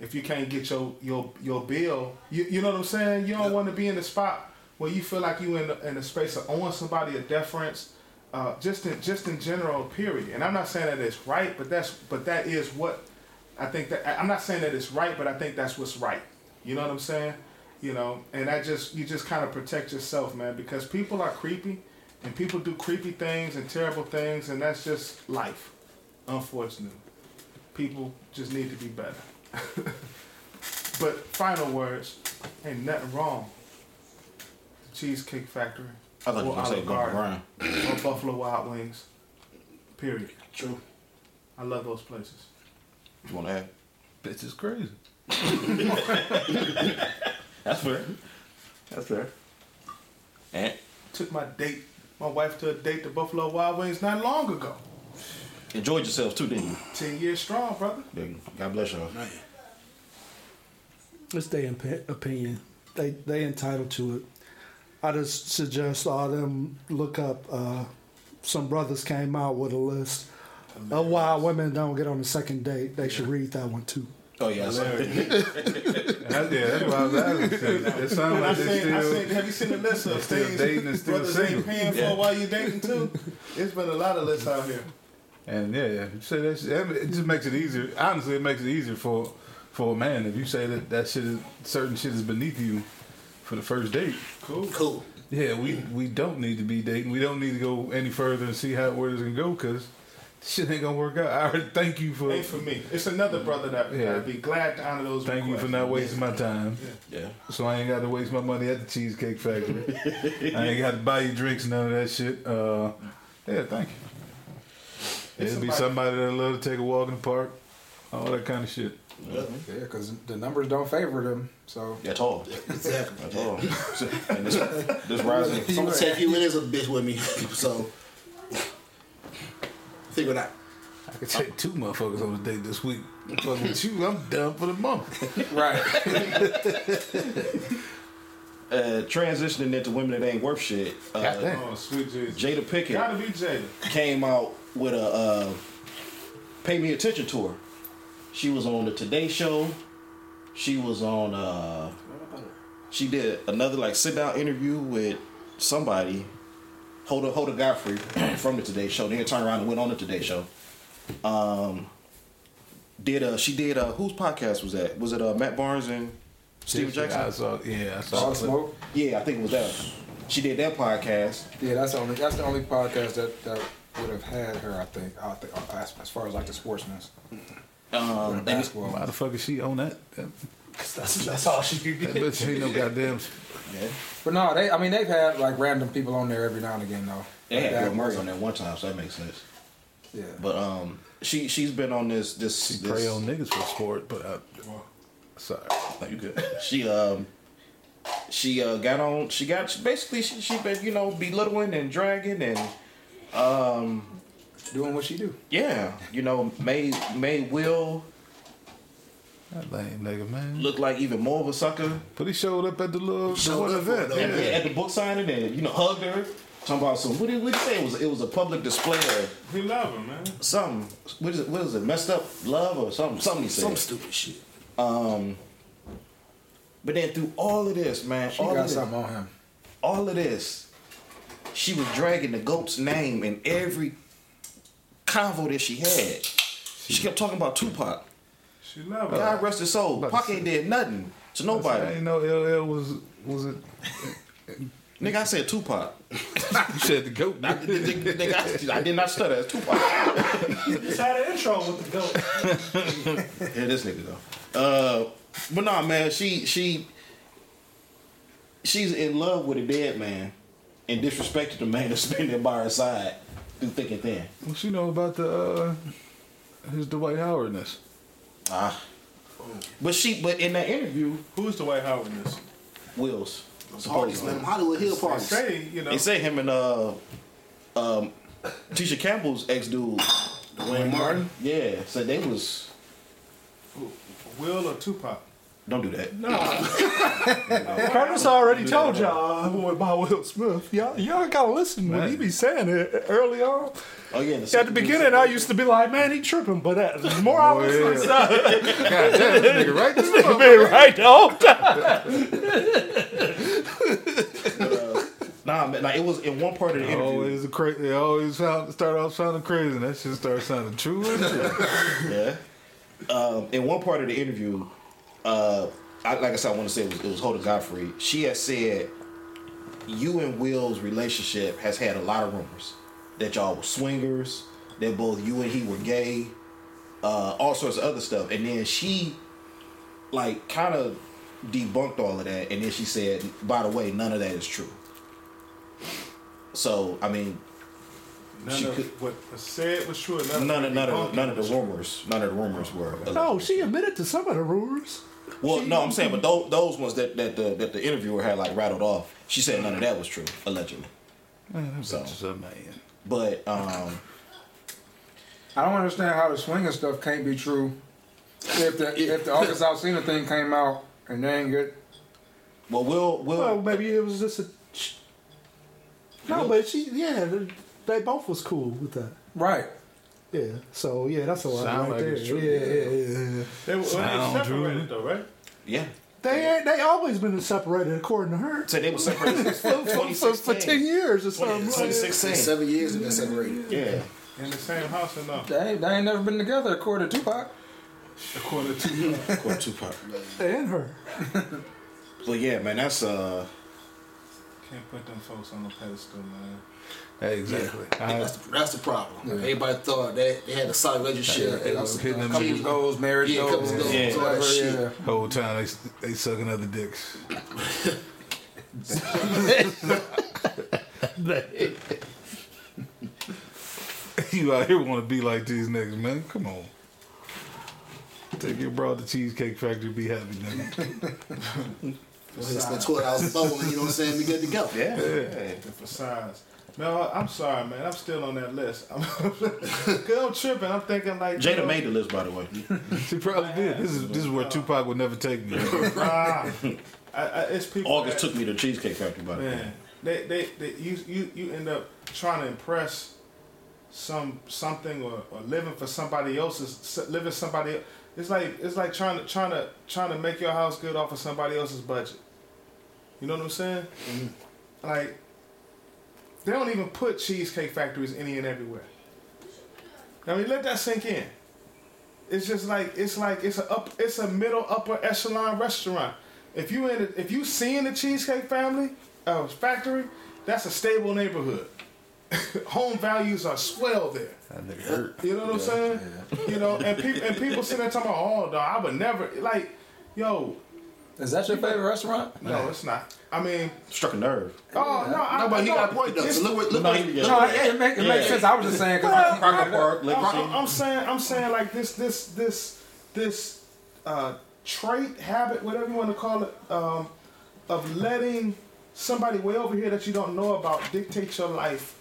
If you can't get your your your bill, you, you know what I'm saying. You don't want to be in the spot where you feel like you in the, in the space of owing somebody a deference, uh, just in just in general. Period. And I'm not saying that it's right, but that's but that is what I think that I'm not saying that it's right, but I think that's what's right. You know what I'm saying? You know, and that just you just kind of protect yourself, man, because people are creepy, and people do creepy things and terrible things, and that's just life. Unfortunately, people just need to be better. but final words, ain't nothing wrong. The Cheesecake Factory. I thought you or were gonna say Olive Garden, or Buffalo Wild Wings. Period. True. I love those places. You want to add? Bitch is crazy. That's fair. That's fair. And Took my date, my wife to a date to Buffalo Wild Wings not long ago. enjoyed yourselves too, didn't you? Ten years strong, brother. God bless y'all. It's their imp- opinion. They they entitled to it. I just suggest all them look up. Uh, some brothers came out with a list of why women don't get on the second date. They should read that one too. Oh yeah, I it. That's, yeah, that's what I was asking. It sounds I like they said, I still. said, have you seen the list of still things dating and still brothers single. ain't paying for Yeah. while you're dating too? It's been a lot of lists out here. And yeah, yeah. You say that shit, it just makes it easier. Honestly, it makes it easier for for a man if you say that that shit is certain shit is beneath you for the first date. Cool. Cool. Yeah, we we don't need to be dating. We don't need to go any further and see how where this can go because shit ain't gonna work out. I already thank you for Ain't for me. It's another brother that Yeah. I'd be glad to honor those. thank you for not wasting my time. Yeah. So I ain't got to waste my money at the Cheesecake Factory. I ain't got to buy you drinks, none of that shit. Uh, yeah, thank you. It's It'll be somebody that love to take a walk in the park, all that kind of shit. Yeah, because the numbers don't favor them. So At all. Exactly. At all. and this, this rising. So I'm gonna take you in as a bitch with me. So figure it out. I could take two motherfuckers on a date this week. Fuck with you, I'm done for the month. right. Uh, transitioning into women that ain't worth shit. Uh, Goddamn. Oh, sweet Jesus. Jada Pickett Gotta be Jada. came out with a uh, pay me attention tour. She was on the Today Show. She was on. Uh, she did another like sit down interview with somebody. Hoda Hoda Godfrey from the Today Show. Then it turned around and went on the Today Show. Um, did uh she did uh whose podcast was that? Was it uh Matt Barnes and Steven Jackson? I saw, yeah, I saw. It. smoke. Yeah, I think it was that. She did that podcast. Yeah, that's the only that's the only podcast that, that would have had her. I think. I think as, as far as like the sportsman's Um, and basketball. Why the fuck is she on that? That, That's, that's all she could that get. bitch ain't no goddamn. Yeah, But no, they. I mean, they've had like random people on there every now and again though. they had That Bill Murray on there one time, so that makes sense. Yeah. But um, she she's been on this this. She this prey on niggas for sport, but I, sorry. No, you good. She um, she uh got on. She got basically she she been you know belittling and dragging and um Doing what she do. yeah you know made made Will That lame nigga, man. Looked like even more of a sucker But he showed up at the little the showed up event. it, at, the, Yeah. at the book signing and you know hugged her. Talking about some what did what did he say? It was it was a public display of We love him, man. something. What is it? What is it? Messed up love or something? Something he said. Some stupid shit. Um. But then through all of this, man, She all got of this, something on him. all of this, she was dragging the goat's name in every convo that she had. She kept talking about Tupac. She love God him. rest his soul. Pac ain't did nothing to I nobody. ain't know LL was was it. Nigga, I said Tupac. You said the goat. I, nigga, I, I did not stutter. It's Tupac. Just had an intro with the goat. Here this nigga go. Uh, but nah, man, she she she's in love with a dead man and disrespected the man that's been there by her side through thick and thin. What she know about the uh, his Dwight Howardness? Ah. But she, but in that interview, Who's the Dwight Howard in this? Wills Parties, supposedly. Hollywood Hill They parties. say, you know, they say him and uh um Tisha Campbell's ex dude, Duane Martin. yeah, said they was Will or Tupac? Don't do that. No. Curtis already told y'all I went by Will Smith. Y'all, y'all gotta listen when he be saying it early on. Oh yeah, At the beginning, I used to be like, man, he tripping, but that, the more I was yeah. listening, God damn, this nigga right this he been right the whole time. Nah, man, like it was in one part of the interview. Always a cra- They always sound, start off sounding crazy, and that shit start sounding true. true. Yeah. Um, in one part of the interview, uh, I, like I said, I want to say it was, it was Hoda Godfrey. She had said, "You and Will's relationship has had a lot of rumors that y'all were swingers, that both you and he were gay, uh, all sorts of other stuff." And then she, like, kind of debunked all of that, and then she said, "By the way, none of that is true." So, I mean, None She of could- what was said was true. and none of of none what of none of the rumors, none of the rumors were. No, she admitted to some of the rumors. Well, no, I'm saying, but those, those ones that, that the that the interviewer had like rattled off, she said none of that was true, allegedly. Man, that So. bitch a man. But um, I don't understand how the swinging stuff can't be true. If the if the August Alsina thing came out and they ain't get well, we'll, Will Well, maybe it was just a. No, but she, yeah, they both was cool with that. right. Yeah, so yeah, that's a lot Sound right like there. it's true. Yeah, yeah, yeah, yeah. They were well, Sound they true. separated though, right? yeah, They ain't, they always been separated according to her said they were separated for, for, for ten years or something. like that. 2016. Seven years and been separated. Yeah, In the same house or no? They they ain't never been together according to Tupac. According to according to Tupac. and her. But yeah, man, that's uh, Can't put them folks on the pedestal, man. Exactly. I, That's the, that's the problem. Everybody thought that they had a solid relationship. Yeah, was hitting them Couple niggas. goals, marriage Yeah, goals, couples goals, Yeah. all that whatever, shit. whole time they they sucking other dicks. you out here want to be like these niggas, man? Come on. Take your broad to Cheesecake Factory, be happy, nigga. Spend twelve hours bowling. You know what I'm saying? We good to go. Yeah. The facades. No, I'm sorry, man. I'm still on that list. I'm, Cause I'm tripping. I'm thinking like you Jada know, made the list, by the way. She probably did. This is this is where Tupac would never take me. Nah, I, I, it's people. August that- took me to Cheesecake Factory, by the way. Man, they, they, they, you, you, you end up trying to impress some something or, or living for somebody else's living somebody. It's like it's like trying to trying to trying to make your house good off of somebody else's budget. You know what I'm saying? Mm-hmm. Like they don't even put cheesecake factories any and everywhere. I mean, let that sink in. It's just like it's like it's a up it's a middle upper echelon restaurant. If you in a, if you seeing the cheesecake family uh, factory, that's a stable neighborhood. Home values are swell there. That nigga hurt. You know what I'm saying? You know, and people and people sitting there talking about, oh, no, I would never like, yo, Is that your favorite restaurant? no, it's not. I mean, Struck a nerve. oh no, I, No, but he got a point though. So look what look No, what he- look No, it, it, make, it makes Yeah. sense. I was just saying because Crocker Park, Lake I'm, I'm, I'm saying, I'm saying like this, this, this, this uh, trait, habit, whatever you want to call it, um, of letting somebody way over here that you don't know about dictate your life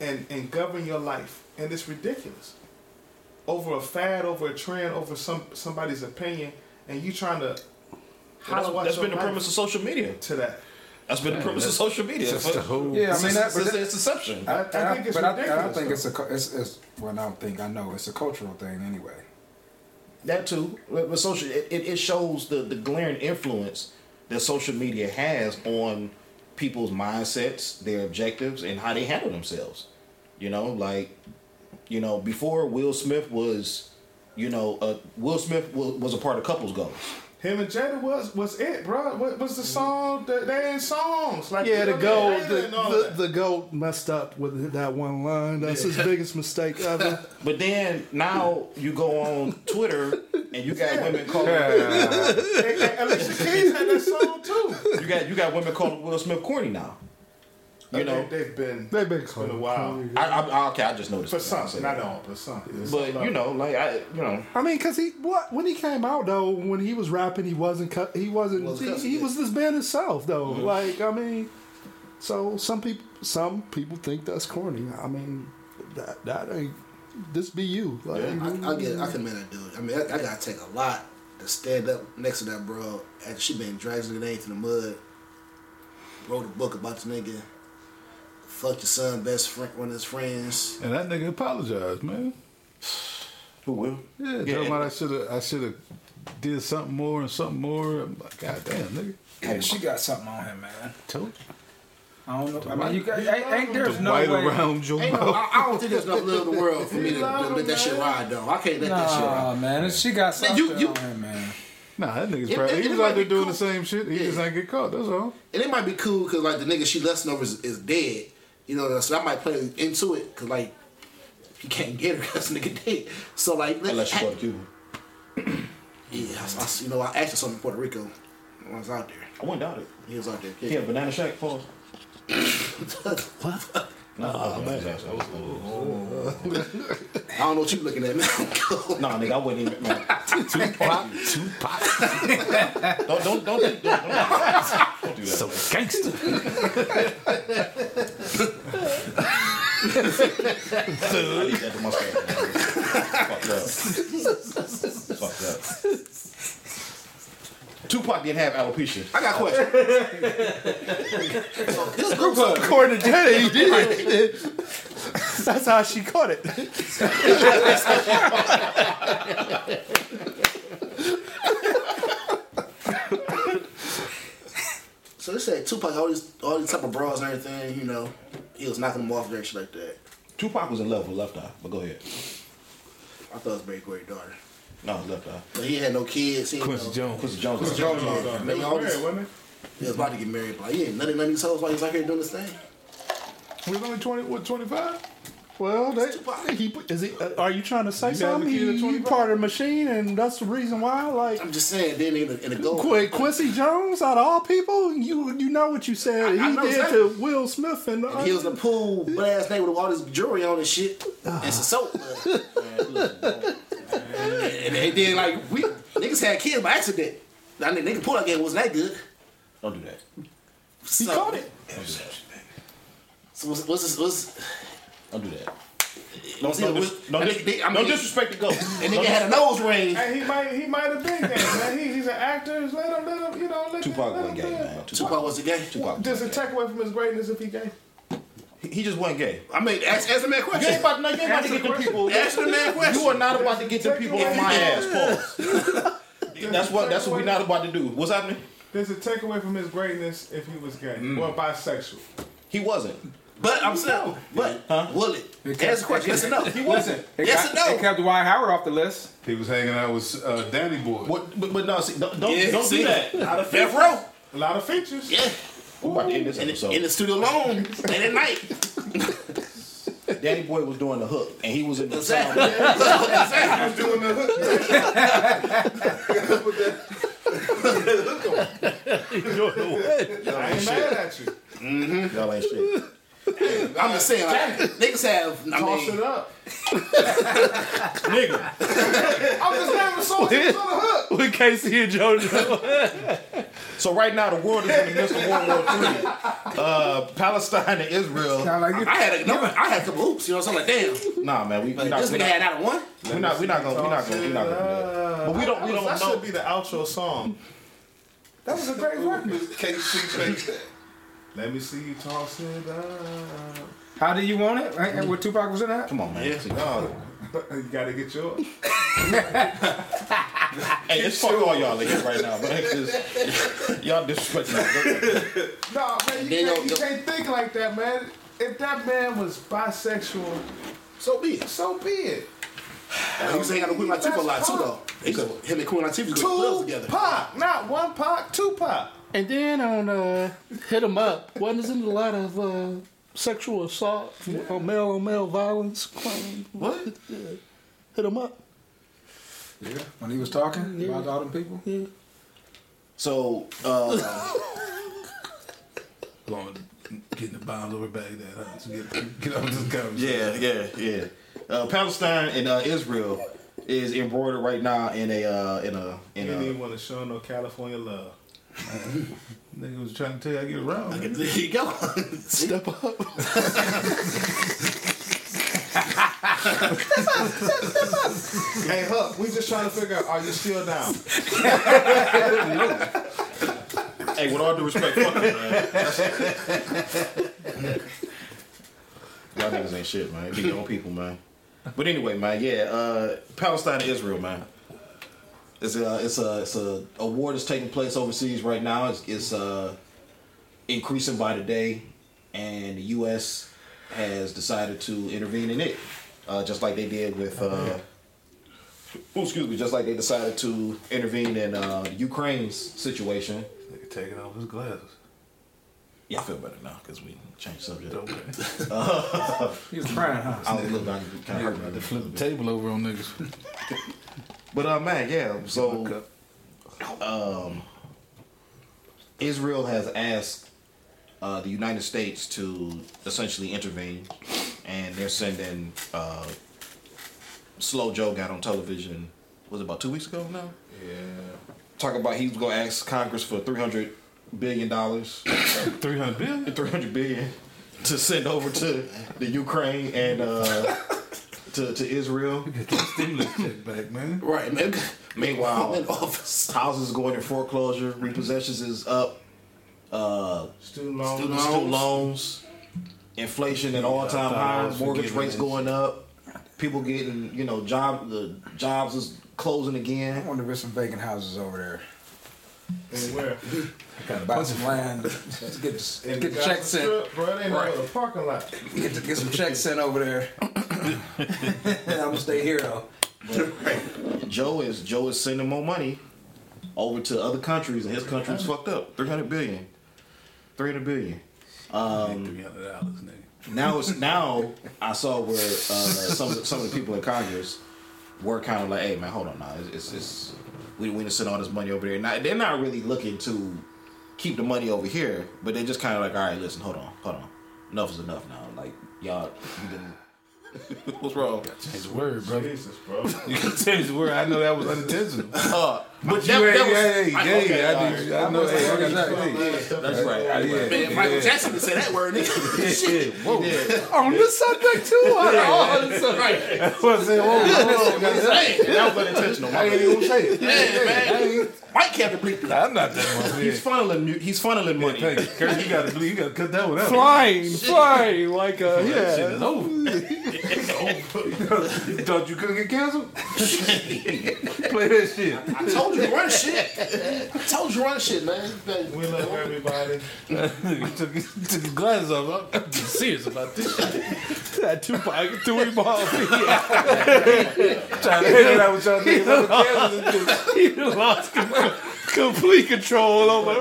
and and govern your life, and it's ridiculous. Over a fad, over a trend, over some somebody's opinion, and you trying to That's, hollow out that's your been the premise of social media. to that. That's been the premise of social media. Just the whole. yeah, I mean that's but its inception. I, I think it's but I, ridiculous. I think it's a it's, it's well, I don't think I know it's a cultural thing anyway. That too, but but social it, it it shows the the glaring influence that social media has on people's mindsets, their objectives, and how they handle themselves. You know, like you know, before Will Smith was, you know, uh, Will Smith was, was a part of couples goals. Him and Jada was was it, bro. What was the song? That they in songs like Yeah, the goat, Jada the, the, the goat messed up with that one line. That's his biggest mistake ever. But then now you go on Twitter and you got women calling Hey, hey, Alicia Keys had that song too. you got you got women calling Will Smith corny now. You uh, know, they, have been They've been it's been a while I, I, okay, I just noticed. for that. some, I'll say not all, but some. But you know, like I, you know, I mean, cause he what when he came out though, when he was rapping, he wasn't cut. He wasn't. Was he, he was this man himself though. Mm-hmm. Like I mean, so some people some people think that's corny. I mean, that that ain't. This be you. Like, I, I get, I can mm-hmm. commend that dude. I mean, I, I gotta take a lot to stand up next to that bro after she been dragging the name to the mud. Wrote a book about this nigga. Fucked your son, best friend, one of his friends. And that nigga apologized, man. who will? Yeah, Yeah, tell him I should have I should have did something more and something more. I'm like, God damn, nigga. Yeah, she got something on him, man. Told I don't know. I mean, you got, ain't, ain't there's you. no White way. around your Ain't no. I, I don't think there's enough love in the world for me to, to let that shit ride though. I can't let that shit ride. Nah, ride. man, she got something you- you- on him, man. Nah, that nigga's It- proud. it- He it was might out there doing cool. the same shit. He Yeah. just ain't get caught. That's all. And it might be cool because like the nigga she lusting over is, is dead. You know, so I might play into it because like he can't get her because nigga dead. So like, Unless you go to Cuba. yeah, I, I- you know, I asked him something in Puerto Rico when I was out there. I wouldn't doubt it. He was out there. Yeah, a banana shack pause. what? No, Oh, man. I don't know what you looking at, man. No, nigga, I wouldn't even. Man. Tupac, Tupac. Don't, don't, don't, don't, don't, don't, don't do that. So gangster. I need that to my Fucked up. Fucked up. Tupac didn't have alopecia. I got a question. so his group hug. According to Jada, he did. That's how she caught it. So they said Tupac all these all these type of bras and everything. You know, he was knocking them off there and shit like that. Tupac was in love with Left Eye, but go ahead. I thought it was Berry Gordy's daughter, No, it's Left Eye. but he had no kids. He, Quincy you know, Jones. Quincy Jones. Quincy Jones. Yeah, They man, was all married, women. He was about to get married, but like, he ain't none of none of these hoes while he was out here doing this thing. He was only twenty. What twenty five? Well, they, he is he. Uh, are you trying to say You something? the kid at He, he part of the machine, and that's the reason why. Like I'm just saying. Then in the, in the goal. Qu- Quincy Jones, out of all people, you you know what you said. I- I he know did exactly. to Will Smith and, And he was in the pool, butt ass nigga with all this jewelry on and shit, and some soap. and, and then like we niggas had kids by accident. That nigga, nigga pull out game wasn't that good. Don't do that. So, He caught it. So what's what's this, what's Don't do that. don't Don't, dis- don't, and dis- they- they- I don't disrespect the goat. And nigga had a nose ring. Hey, he might he might have been gay, man. He, he's an actor. Just Let him, let him, you know, let Tupac let him wasn't gay, do it. man. Tupac was a gay. Tupac. Does it take away from his greatness if he gay? He- He just wasn't gay. I mean, ask, ask the man a You question. ain't about, no, you ain't about to get the people. Ask the man a question. You are not about to get the people on my ass. Pause. That's what. That's what we're not about to do. What's happening? Does it take away from his greatness if he was gay or bisexual? He wasn't. But I'm saying, but will it? It Answer the question. Yes or no? He wasn't. It Yes got- or no? It kept Dwight Howard off the list. He was hanging out with uh, Danny Boy. What? But, but no, see, don't don't, Yeah, don't see? do that. Death row. A lot of features. Yeah. We're about to end this In the, in the studio alone, late at night. Danny Boy was doing the hook, and he was in the sound. Exactly. sound. doing the hook. I ain't mad at you. Mm-hmm. Y'all ain't shit. I'm just saying, like, niggas have. I Toss mean, it up. Nigga, I'm just having sauces on the hook. with K-Ci and JoJo. so right now the world is in the midst of World War III. Uh, Palestine and Israel. Like you. I had a no, I had a couple hoops. You know, so I'm like, damn. Nah, man, we, we Like, not. this We nigga not, had out of one. we not. We not gonna. we're not gonna. we're not gonna do that. But we don't. We don't That know. should be the outro song. That was a great record. K-Ci Let me see you toss it up. How do you want it? Right? What Tupac was in that? Come on, man. See, y'all- uh, You gotta get yours. Hey, it's fuck all y'all in here right now, man. 'cause Y'all disrespecting my No, man, you, can't, you can't think like that, man. If that man was bisexual, So be it. so be it. He was hanging out with Queen Latifah a lot too, though. He was, him and Queen Latifah was going clubs together. Tupac, not one Pac, Tupac. And then on uh, Hit 'em Up, wasn't a lot of uh, sexual assault, or male on male violence claim? What? Hit 'em Up. Yeah. When he was talking about all them people. Yeah. So, uh, Going, getting the bombs over Baghdad. Huh? So get, get on this conversation. yeah, yeah, yeah. Uh, Palestine and uh, Israel is embroidered right now in a uh, in a He in didn't even a. want to show no California love. Nigga was trying to tell you I get around. man. There you go. Step up. Hey, Huck, we just trying to figure out, are you still down? Hey, with all due respect, fuck it, man. Y'all niggas ain't shit, man. Be your own people, man. But anyway, man, yeah, uh, Palestine and Israel, man. It's a it's a it's a, a war that's taking place overseas right now. It's, it's uh, increasing by the day, and the U.S. has decided to intervene in it, uh, just like they did with. Uh, oh, excuse me, just like they decided to intervene in uh, Ukraine's situation. Nigga taking off his glasses. Yeah, I feel better now because we changed subject. Okay. He was crying, huh? I was looking kind of hurt me. They flip the table over on niggas. But uh, man, yeah. So up. Israel has asked uh, the United States to essentially intervene, and they're sending. Uh, Slow Joe got on television. Was it about two weeks ago now? Yeah. Talk about he was going to ask Congress for three hundred billion dollars, 300 billion? three hundred billion, to send over to the Ukraine and uh, to to Israel. Get that stimulus check back, man. right, man. Meanwhile, in office. houses going in foreclosure, repossessions is up, uh, Student loans. Student student loans, inflation at all time I thought I was highs, mortgage rates going up, people getting you know job the jobs is closing again. I again. wonder if there's some vacant houses over there. And where? Buy some land. Let's get the, get the Gaza checks sent. Strip, bro. They ain't Right. right. the parking lot. Get, the, get some checks sent over there. I'm gonna stay here though. Joe is Joe is sending more money over to other countries, and his country's fucked up. Three hundred billion. Three hundred billion. $300, nigga. now it's now I saw where uh, some of the, some of the people in Congress were kind of like, "Hey man, hold on now. It's, it's, it's we we to send all this money over there." Now they're not really looking to keep the money over here, but they're just kind of like, "All right, listen, hold on, hold on. Enough is enough now. Like y'all, what's wrong?" Change the word, bro. Jesus, bro. You can change the word. I know that was unintentional. Uh, but You ain't- hey, I- hey, okay, I, all right. I know. Hey, I got that. Hey, That's right. yeah, yeah. Man, Michael yeah. Jackson didn't say that word, nigga. Yeah, whoa. On the subject too. Oh, that's all right. That's what I said. Whoa, hold on, That was unintentional. I ain't even gonna say it. man, man. Mike kept to bleep it. I'm not that much. He's funneling. He's funneling money. Thank you, Kurt. You gotta, you gotta cut that one out. Flying, flying like a That shit yeah. is over. Oh. you thought you couldn't get canceled? Play that shit. I told you to run shit. I told you to run shit, man. We love everybody. He took, his, took his glasses off. I'm getting serious about this shit. That Tupac three ball. Trying to hang out with y'all niggas about the cancel and shit. He lost com- complete control over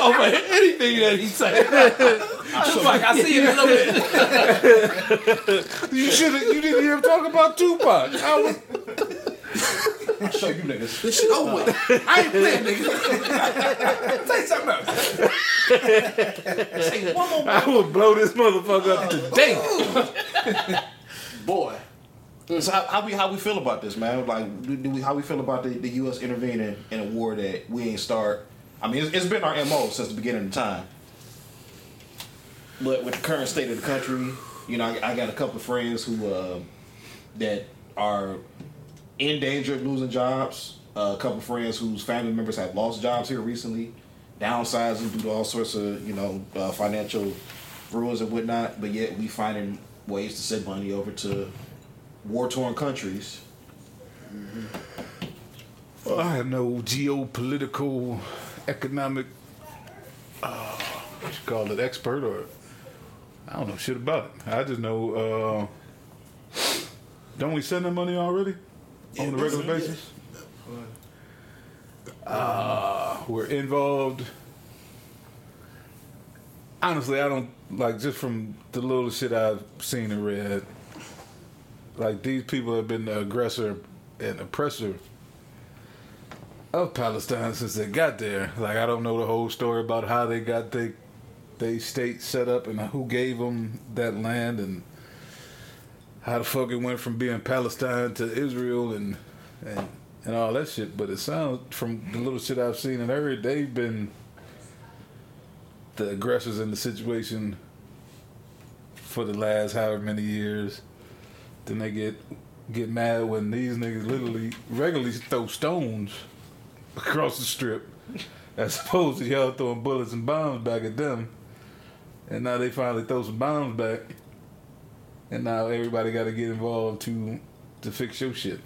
over anything that he said. Tupac, I see you in a little bit. You should have. You didn't hear him talk about Tupac. I was, I'll show you niggas. This shit over with. I ain't playing, nigga. Say something else. Say one more I would blow this motherfucker up today. boy. So how, how we how we feel about this, man? Like, do, do we how we feel about the, the U.S. intervening in a war that we ain't start? I mean, it's, it's been our mo since the beginning of time. But with the current state of the country, you know, I, I got a couple of friends who uh, that are in danger of losing jobs. Uh, a couple of friends whose family members have lost jobs here recently, downsizing due to all sorts of you know uh, financial rules and whatnot. But yet we finding ways to send money over to war torn countries. Well, I have no geopolitical, economic, uh, what you call it, expert or I don't know shit about it. I just know. Uh, don't we send them money already on a regular basis? Uh, we're involved. Honestly, I don't like just from the little shit I've seen and read. Like these people have been the aggressor and oppressor of Palestine since they got there. Like I don't know the whole story about how they got they they state set up and who gave them that land and how the fuck it went from being Palestine to Israel and and and all that shit. But it sounds from the little shit I've seen and heard, they've been the aggressors in the situation for the last however many years. Then they get get mad when these niggas literally regularly throw stones across the strip as opposed to y'all throwing bullets and bombs back at them. And now they finally throw some bombs back. And now everybody got to get involved to to fix your shit.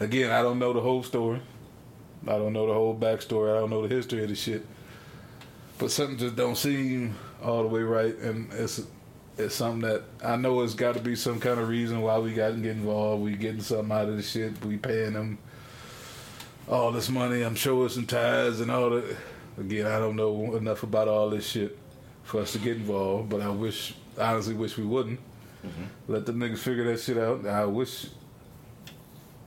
Again, I don't know the whole story. I don't know the whole backstory. I don't know the history of the shit. But something just don't seem all the way right, and it's it's something that I know it's got to be some kind of reason why we got to get involved. We getting something out of the shit. We paying them all this money. I'm sure it's some ties and all that. Again, I don't know enough about all this shit for us to get involved. But I wish, honestly, wish we wouldn't. Mm-hmm. Let the niggas figure that shit out. I wish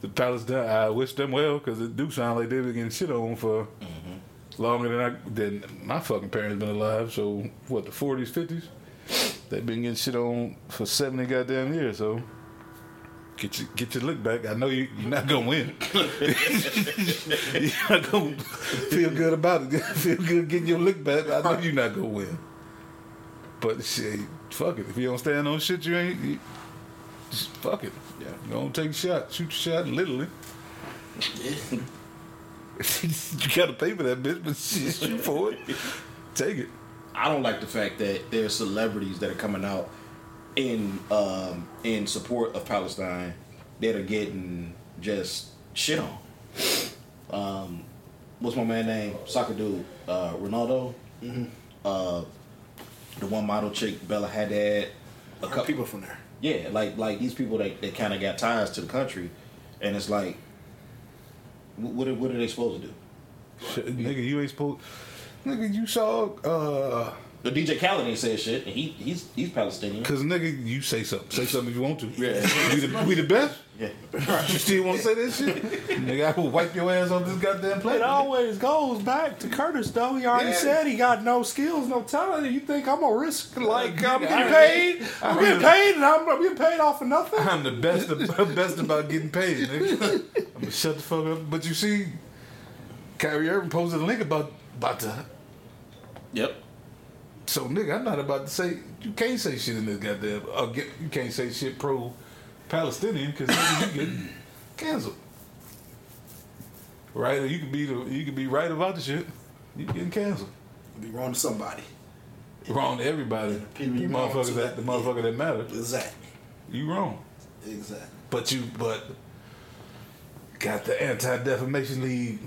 the Palestine. I wish them well because it do sound like they've been getting shit on for mm-hmm. longer than I than my fucking parents been alive. So what the forties, fifties? They've been getting shit on for seventy goddamn years. So get your get your look back. I know you you're not gonna win. you're not gonna feel good about it. feel good getting your look back. I know you're not gonna win. But shit, fuck it. If you don't stand on shit, you ain't. You, just fuck it. Yeah. You don't take a shot. Shoot your shot, literally. you gotta pay for that bitch, but shit, shoot for it. Take it. I don't like the fact that there's celebrities that are coming out in um, in support of Palestine that are getting just shit on. Um, what's my man name? Soccer dude, uh, Ronaldo. Uh, the one model chick, Bella Hadid. A couple People from there. Yeah, like like these people that, that kind of got ties to the country, and it's like, wh- what are, what are they supposed to do? Shit, nigga, you ain't supposed. Nigga, you saw uh, The DJ Khaled ain't said shit, and he he's he's Palestinian. Cause nigga, you say something. Say something if you want to. Yeah. We the, we the best. Yeah. You still want to say that shit? nigga, I will wipe your ass off this goddamn plate. It always goes back to Curtis, though. He already Yeah. said he got no skills, no talent. You think I'm gonna risk like I'm getting paid? I I'm really- getting paid, and I'm, I'm getting paid off of nothing. I'm the best of, best about getting paid, nigga. I'm gonna shut the fuck up. But you see, Kyrie Irving posted a link about about the. Yep. So nigga, I'm not about to say you can't say shit in this goddamn. Uh, get, you can't say shit pro Palestinian because you get canceled. Right? Or you could be the you could be right about the shit. You getting canceled. Be wrong to somebody. Wrong to everybody. People You you wrong motherfuckers that the motherfucker that matter. Exactly. You wrong. Exactly. But you but got the anti defamation league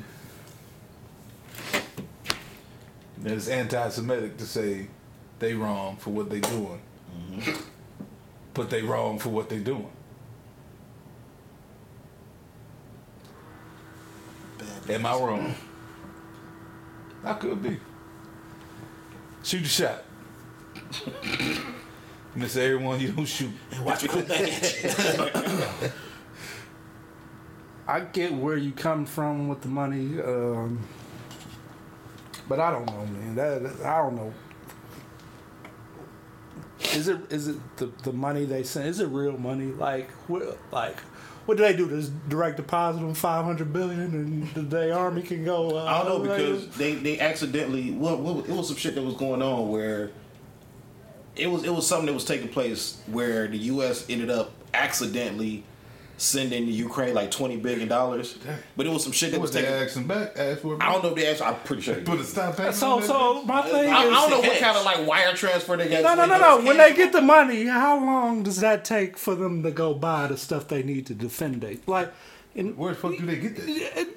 that is anti Semitic to say they wrong for what they doing. But they wrong for what they doing. Am I wrong? I could be. Shoot a shot. Miss everyone you don't shoot. And watch me come back at you. I get where you come from with the money, um, but I don't know, man. That, that- I don't know. Is it is it the, the money they send? Is it real money? Like what? Like what do they do? Just direct deposit them five hundred billion, and the day army can go. Uh, I don't know because they they accidentally what, what it was some shit that was going on where it was it was something that was taking place where the U.S. ended up accidentally sending the Ukraine like twenty billion dollars, but it was some shit that What was they taking. asking back? Ask for it I don't know if they actually. I'm pretty sure. they Put a did. stop So so my thing I, I don't know what kind of like wire transfer they got. no no no no. When they get the money, how long does that take for them to go buy the stuff they need to defend it? Like, in, Where the fuck do they get that?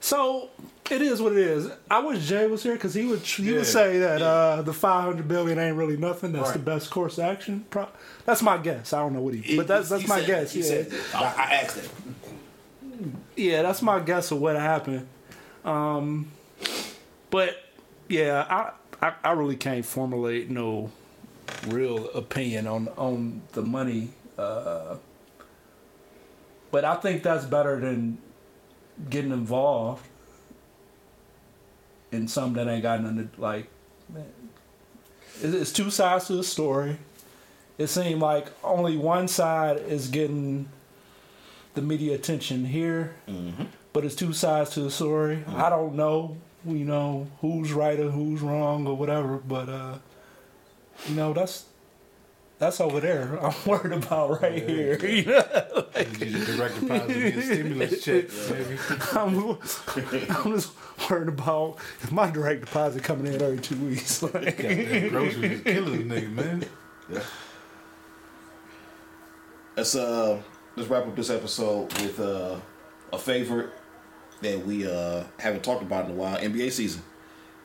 So it is what it is. I wish Jay was here because he would he Yeah. would say that uh, the five hundred billion ain't really nothing. That's the best course of action. Pro- that's my guess. I don't know what he, but that's that's my said- guess. Yeah, said- I, I asked him. yeah, that's my guess of what happened. Um, but yeah, I, I I really can't formulate no real opinion on on the money. Uh, but I think that's better than getting involved in something that ain't got nothing to like. Man, it's two sides to the story. It seemed like only one side is getting the media attention here, but it's two sides to the story. I don't know, you know, who's right or who's wrong or whatever, but uh, you know, that's that's over there. I'm worried about right here. You know? You need a direct deposit and a stimulus check, baby. I'm, I'm just worried about my direct deposit coming in every two weeks. Like, Goddamn groceries is killing the nigga, man. Yeah. Let's uh let's wrap up this episode with uh a favorite that we uh haven't talked about in a while. NBA season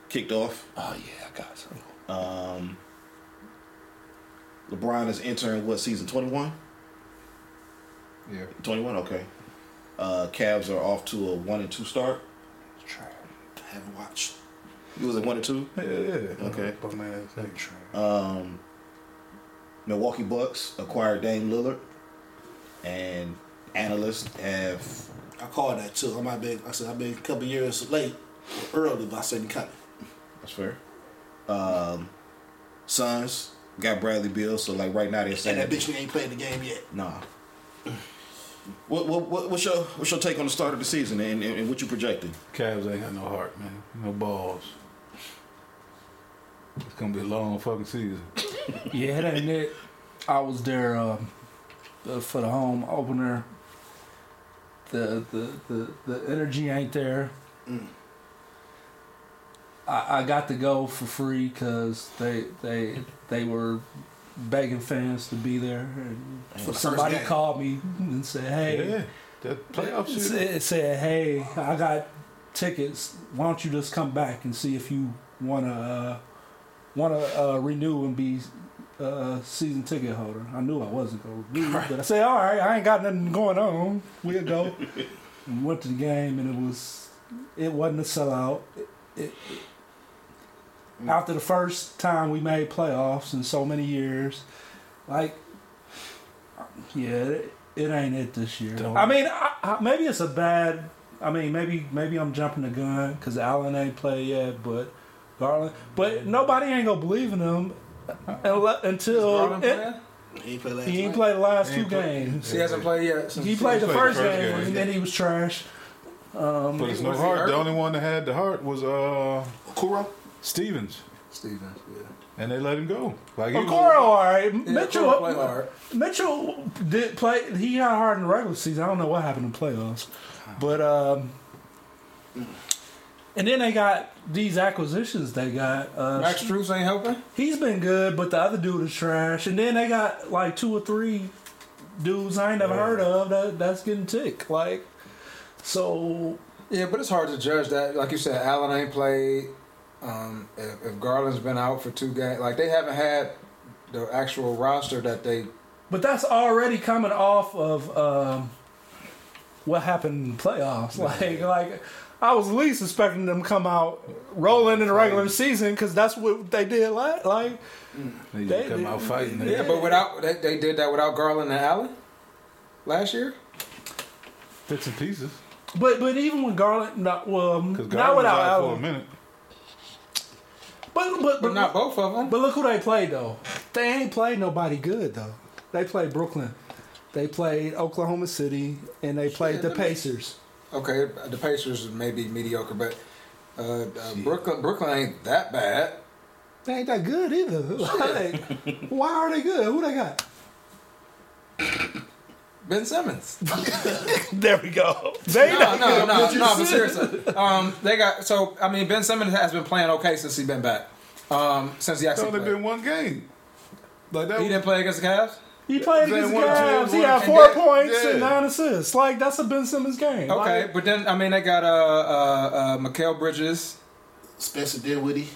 kicked off. oh yeah, I got some. LeBron is entering what season? Twenty one. Yeah. Twenty one. Okay. Uh, Cavs are off to a one and two start. I haven't watched. It was at one and two. Yeah, yeah. Okay. Ass nigga. Um, Milwaukee Bucks acquired Dame Lillard, and analysts have I called that too. I might be. I said I've been a couple years late, early, but I said coming. that's fair. Um, Suns got Bradley Beal, so like right now they're And saying that bitch ain't played the game yet. Nah. What, what, what, what's your what's your take on the start of the season and, and, and what you projecting? Cavs ain't got no heart, man. No balls. It's gonna be a long fucking season. Yeah, it ain't it. I was there um, uh, for the home opener. The the the, the energy ain't there. I, I got to go for free because they they they were begging fans to be there. And the somebody called me and said, "Hey, Yeah, that playoff said, said, "Hey, I got tickets. Why don't you just come back and see if you wanna uh, wanna uh, renew and be uh, season ticket holder?" I knew I wasn't gonna renew, but I said, "All right, I ain't got nothing going on. We'll go." and went to the game, and it was it wasn't a sellout. It, it, after the first time we made playoffs in so many years. Like, yeah, it, it ain't it this year. Don't- I mean, I, I, maybe it's a bad. I mean, maybe maybe I'm jumping the gun because Allen ain't played yet, but Garland. But nobody ain't gonna believe in him unle- until it- He ain't play last he ain't played the last two play- games. He hasn't played yet. Since He played the played the first first game, game. and then he was trash. But it's no heart. The only one that had the heart was uh Kuro? Stevens, Stevens. Yeah. and they let him go. Like he was- Okoro, all right. Yeah, Mitchell, Okoro played hard. Mitchell did play. He got hard in the regular season. I don't know what happened in the playoffs, but um, and then they got these acquisitions. They got uh, Max Strus ain't helping. he's been good, but the other dude is trash. And then they got like two or three dudes I ain't never heard of that that's getting tick. Like so, Yeah, but it's hard to judge that. Like you said, Allen ain't played. Um, if, if Garland's been out for two games, like they haven't had the actual roster that they. but that's already coming off of um, what happened in the playoffs. Like like. I was least expecting them to come out rolling in the regular season because that's what they did. Like, like They, They- come out fighting. Yeah, but without they, they did that without Garland and Allen last year. bits and pieces. but but even with Garland, not well, Because not God was without out for a Allen. minute. But but But not both of them. But look who they played though. They ain't played nobody good though. They played Brooklyn. They played Oklahoma City and they played the Pacers. Okay, the Pacers may be mediocre, but uh, uh, Brooklyn Brooklyn ain't that bad. They ain't that good either. Like, why are they good? Who they got? Ben Simmons. There we go. They No, no, no, no. But seriously, um, they got so. I mean, Ben Simmons has been playing okay since he's been back. Um, since he It's actually only been one game. Like that. he didn't play against the Cavs. He played against the Cavs. He had four then- points and nine assists. Like that's a Ben Simmons game. Okay, Like, but then I mean they got uh uh, uh Mikal Bridges. Spencer Dinwiddie.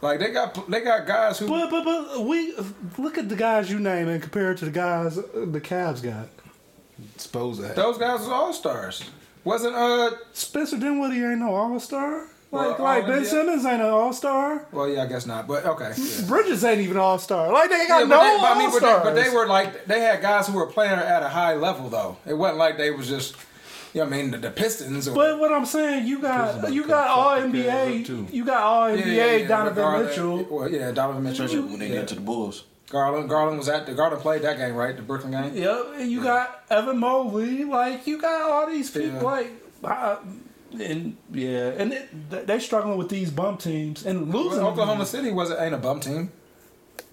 Like they got they got guys who. but but but we look at the guys you name and compare it to the guys the Cavs got. Suppose that. Those guys was all stars. Wasn't uh Spencer Dinwiddie ain't no All Star. Well, Like like Ben NBA Simmons ain't an All Star. well yeah I guess not but okay. Yeah. Bridges ain't even All Star. Like they got Yeah, no but, they, but, I mean, All but, they, Stars. but they were like they had guys who were playing at a high level though. It wasn't like they was just, you know, what I mean, the, the Pistons. Or, But what I'm saying, you Prison got you got all fuck the Cavs up, too. NBA, you got all NBA yeah, yeah, Donovan Garland- Mitchell. Well, yeah, Donovan Mitchell. when they yeah. get to the Bulls. Garland, Garland was at the Garland played that game right, the Brooklyn game. Yep, and you got Evan Mobley. Like you got all these people. Yeah. Like, uh, and yeah, and it, they struggling with these bum teams and losing. Well, Oklahoma City wasn't ain't a bum team.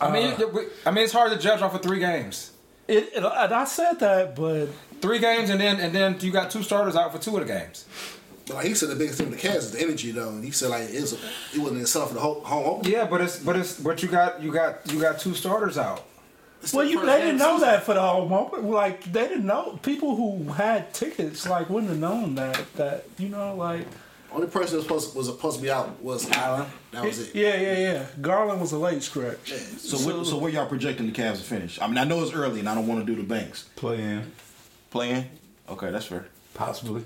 I mean, it- I mean, it's hard to judge off of three games. It, it, and I said that, but Three games, and then and then you got two starters out for two of the games. But like he said, the biggest thing with the Cavs is the energy though. And he said like it was it wasn't itself for the whole home opener. Yeah, but it's but it's but you got you got you got two starters out. It's well, you they didn't know season. that for the whole moment. Like they didn't know people who had tickets like wouldn't have known that that you know like Only person that was supposed was supposed to be out was Allen. That was it. yeah yeah yeah. Garland was a late stretch. So, what, so where y'all projecting the Cavs to finish? I mean, I know it's early, and I don't want to do the banks. Play in. Playing? Okay, that's fair. Possibly.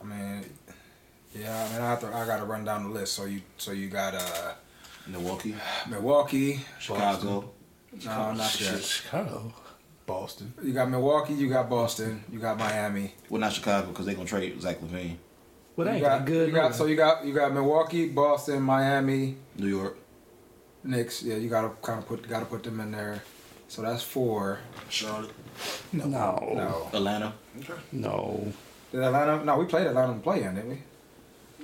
I mean, yeah, I mean, I have to, I got to run down the list. So you, so you got uh, Milwaukee, Milwaukee. Chicago. No, not yet. Chicago. Boston. You got Milwaukee. You got Boston. You got Miami. Well, not Chicago because they're gonna trade Zach LaVine. Well, they You ain't got, that good. You got so you got you got Milwaukee, Boston, Miami, New York. Knicks. Yeah, you got to kind of put got to put them in there. So that's four. Charlotte. No, no, No, Atlanta. no, did Atlanta? No, we played Atlanta in the play-in, didn't we?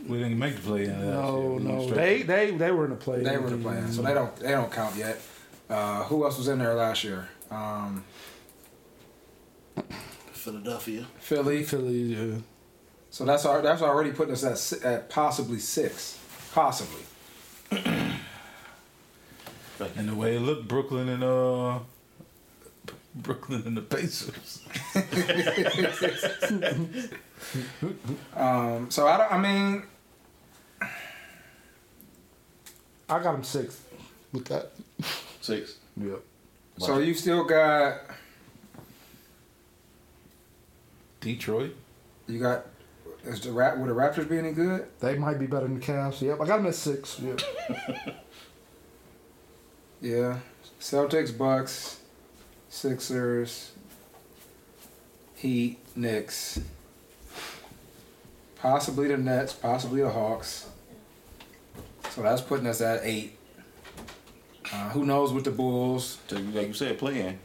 We didn't make the play in. no, no. They they they were in the play. They were in the play-in, so they don't they don't count yet. Uh, who else was in there last year? Um, Philadelphia. Philly. Philly. Yeah. So that's al- that's already putting us at, at possibly six, possibly. And the way it looked, Brooklyn and uh, Brooklyn and the Pacers. Um, so I don't. I mean, I got him six with that. Six. Yep. so you still got Detroit. you got Is the rap? Would the Raptors be any good? They might be better than the Cavs. Yep, I got them at six. Yep. Yeah. Celtics, Bucks, Sixers, Heat, Knicks. Possibly the Nets, possibly the Hawks. So that's putting us at eight. Uh, who knows with the Bulls? Like you said, playing.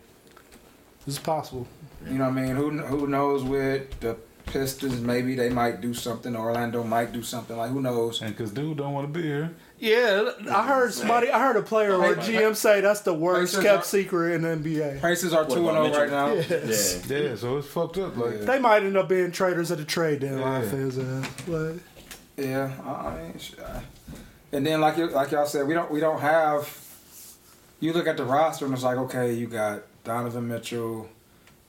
This is possible. You know what I mean? Who who knows with the Pistons? Maybe they might do something. Orlando might do something. Like who knows? And because dude don't want to be here. Yeah, I heard somebody. I heard a player or a GM say that's the worst Pacers kept are- secret in the NBA. Prices are What two and zero right now. Yes. Yeah. Yeah, so it's fucked up. Like They might end up being traders at the trade deadline Yeah. for his ass. But Yeah, I I mean, sh- uh, and then like you, like y'all said, we don't we don't have. You look at the roster and it's like, okay, you got Donovan Mitchell,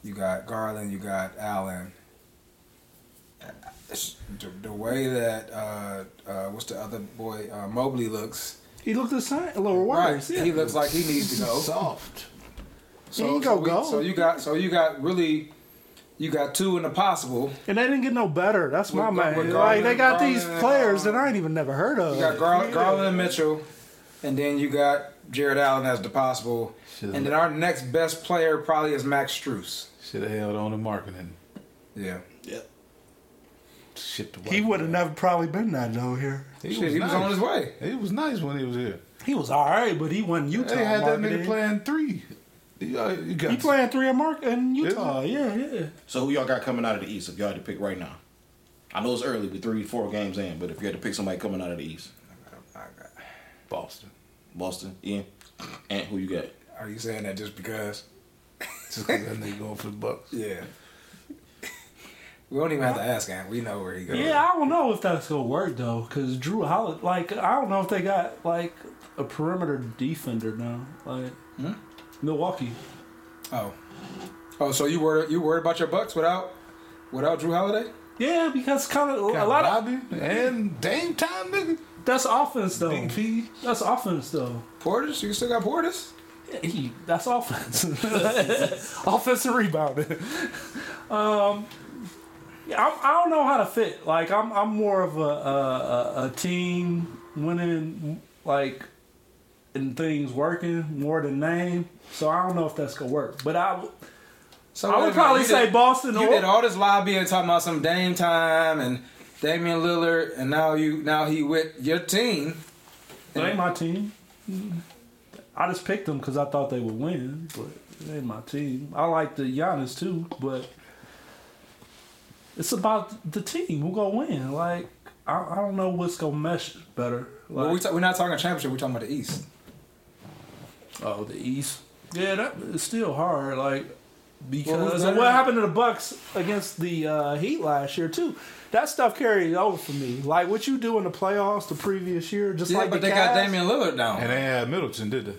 you got Garland, you got Allen. It's The, the way that uh, uh, what's the other boy uh, Mobley looks, he looked the same, a little worse. right? Yeah. He looks like he needs to go. soft. So, He ain't so, gonna we- go. so you got so you got really, you got two in the possible. and they didn't get no better. That's my With- man. with like they Garland- got these players uh, that I ain't even never heard of. You got Gar- Yeah. Garland and Mitchell, and then you got Jarrett Allen as the possible. Should've- And then our next best player probably is Max Strus. Should have held on to Markkanen. Yeah. Yeah. Shit, the He would have never probably been that though here. He, Shit, was, he was on his way. He was nice when he was here. He was all right, but he wasn't Utah. They had that Markkanen. nigga playing three. You, uh, you got He playing three in Mark in Utah. Yeah, yeah. So who y'all got coming out of the East if y'all had to pick right now? I know it's early, with three, four games in, but if you had to pick somebody coming out of the East, Boston. Boston, Ian, and who you got? Are you saying that just because? Just because that nigga going for the Bucks. Yeah. We don't even have to ask him. We know where he goes. Yeah, I don't know if that's gonna work though, because Jrue Holiday, like, I don't know if they got like a perimeter defender now, like Milwaukee. Oh. Oh, so you worried you worried about your Bucks without without Jrue Holiday? Yeah, because kind of a lot of and Dame time, nigga. that's offense though. DP. That's offense though. Portis, you still got Portis? Yeah, he, that's offense. offense and rebounding. Um, yeah, I, I don't know how to fit. Like I'm, I'm more of a a, a, a team winning, like, and things working more than name. So I don't know if that's gonna work. But I, w- So I would minute, probably say did- Boston. You or, did all this lobbying talking about some Dame time and Damian Lillard, and now you now he with your team. It ain't my team. I just picked them because I thought they would win, but it ain't my team. I like the Giannis too, but it's about the team who gonna win. Like I, I don't know what's gonna mesh better. Like, Well, we ta- we're not talking about championship. We're talking about the East. oh, the East. Yeah, that is still hard. Like because Well, who's what happened to the Bucks against the uh, Heat last year too. That stuff carried over for me. Like what you do in the playoffs the previous year, just Yeah, like but the they got Damian Lillard down. And they had Middleton, did they?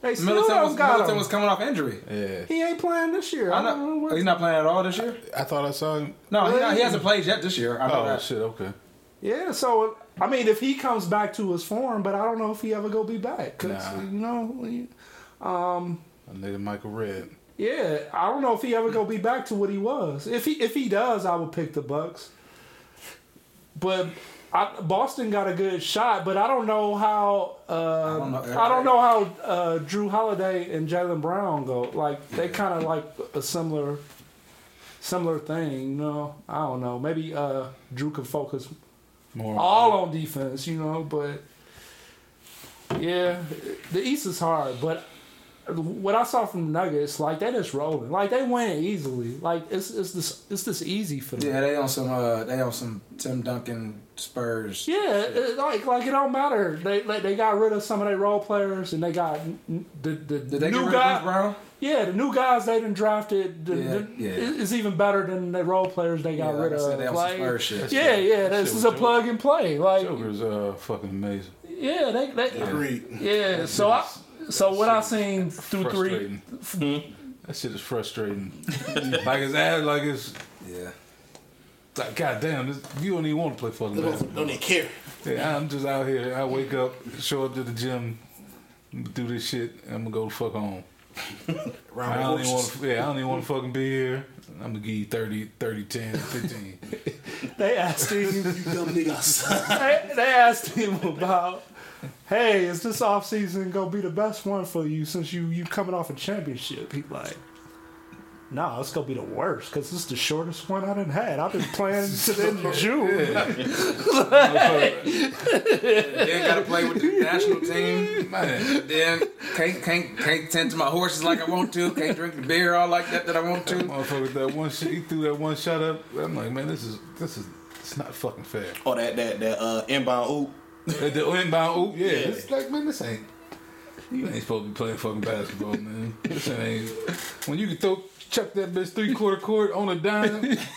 They still Middleton don't was got Middleton him. was coming off injury. Yeah. He ain't playing this year. I I don't know know. what- He's not playing at all this year. I thought I saw him. No, he, not, he hasn't played yet this year. I know Oh that. shit. Okay. Yeah, so I mean, if he comes back to his form, but I don't know if he ever go be back. 'cause, Nah. you know, um, A nigga Michael Redd. yeah, I don't know if he ever go be back to what he was. If he if he does, I would pick the Bucks. But I, Boston got a good shot, but I don't know how. Uh, I don't don't know. know, how uh, Jrue Holiday and Jaylen Brown go. Like they kind of like a similar, similar thing. You know, I don't know. Maybe uh, Jrue could focus More. all on defense, you know, but yeah, the East is hard. But what I saw from the Nuggets, like they just rolling, like they win easily. Like it's it's this it's this easy for them. Yeah, they on some. Uh, they on some Tim Duncan Spurs. Yeah, it, like like it don't matter. They like, they got rid of some of their role players, and they got n- the the, Did they new get rid guy. of Bruce Brown? Yeah, the new guys they done drafted the, Yeah, the, yeah. is even better than the role players they got Yeah, rid like I said, of. they on some Like, Spurs shit. yeah, yeah, this is a was plug and play. Like, Joker's uh fucking amazing. yeah, they, they Agreed. Yeah, so I, so what I seen through three, Frustrating. Hmm? That shit is frustrating. like it's ass, like it's Yeah. like goddamn. This, you don't even want to play fucking Don't, basketball. don't even care. Yeah, I'm just out here. I wake up, show up to the gym, do this shit, and I'm gonna go fuck home. Round I don't even want to. Yeah, I don't even want to fucking be here. I'm gonna give you 30, 30, 10, 15. they asked him. You dumb niggas. they, they asked him about, hey, is this off season gonna be the best one for you since you you coming off a championship? He like, nah, it's gonna be the worst because this is the shortest one I done had. I've been playing to the end of June. Then got to play with the national team. Man, Then can't can't can't tend to my horses like I want to. Can't drink the beer all like that that I want to. motherfucker, that one shit, he threw that one shot up. I'm like, man, this is this is it's not fucking fair. Oh, that that that uh, inbound oop. At the inbound oop, yeah, Yeah. it's like, man, this ain't. You ain't supposed to be playing fucking basketball, man. This ain't. When you can throw, chuck that bitch three quarter court on a dime.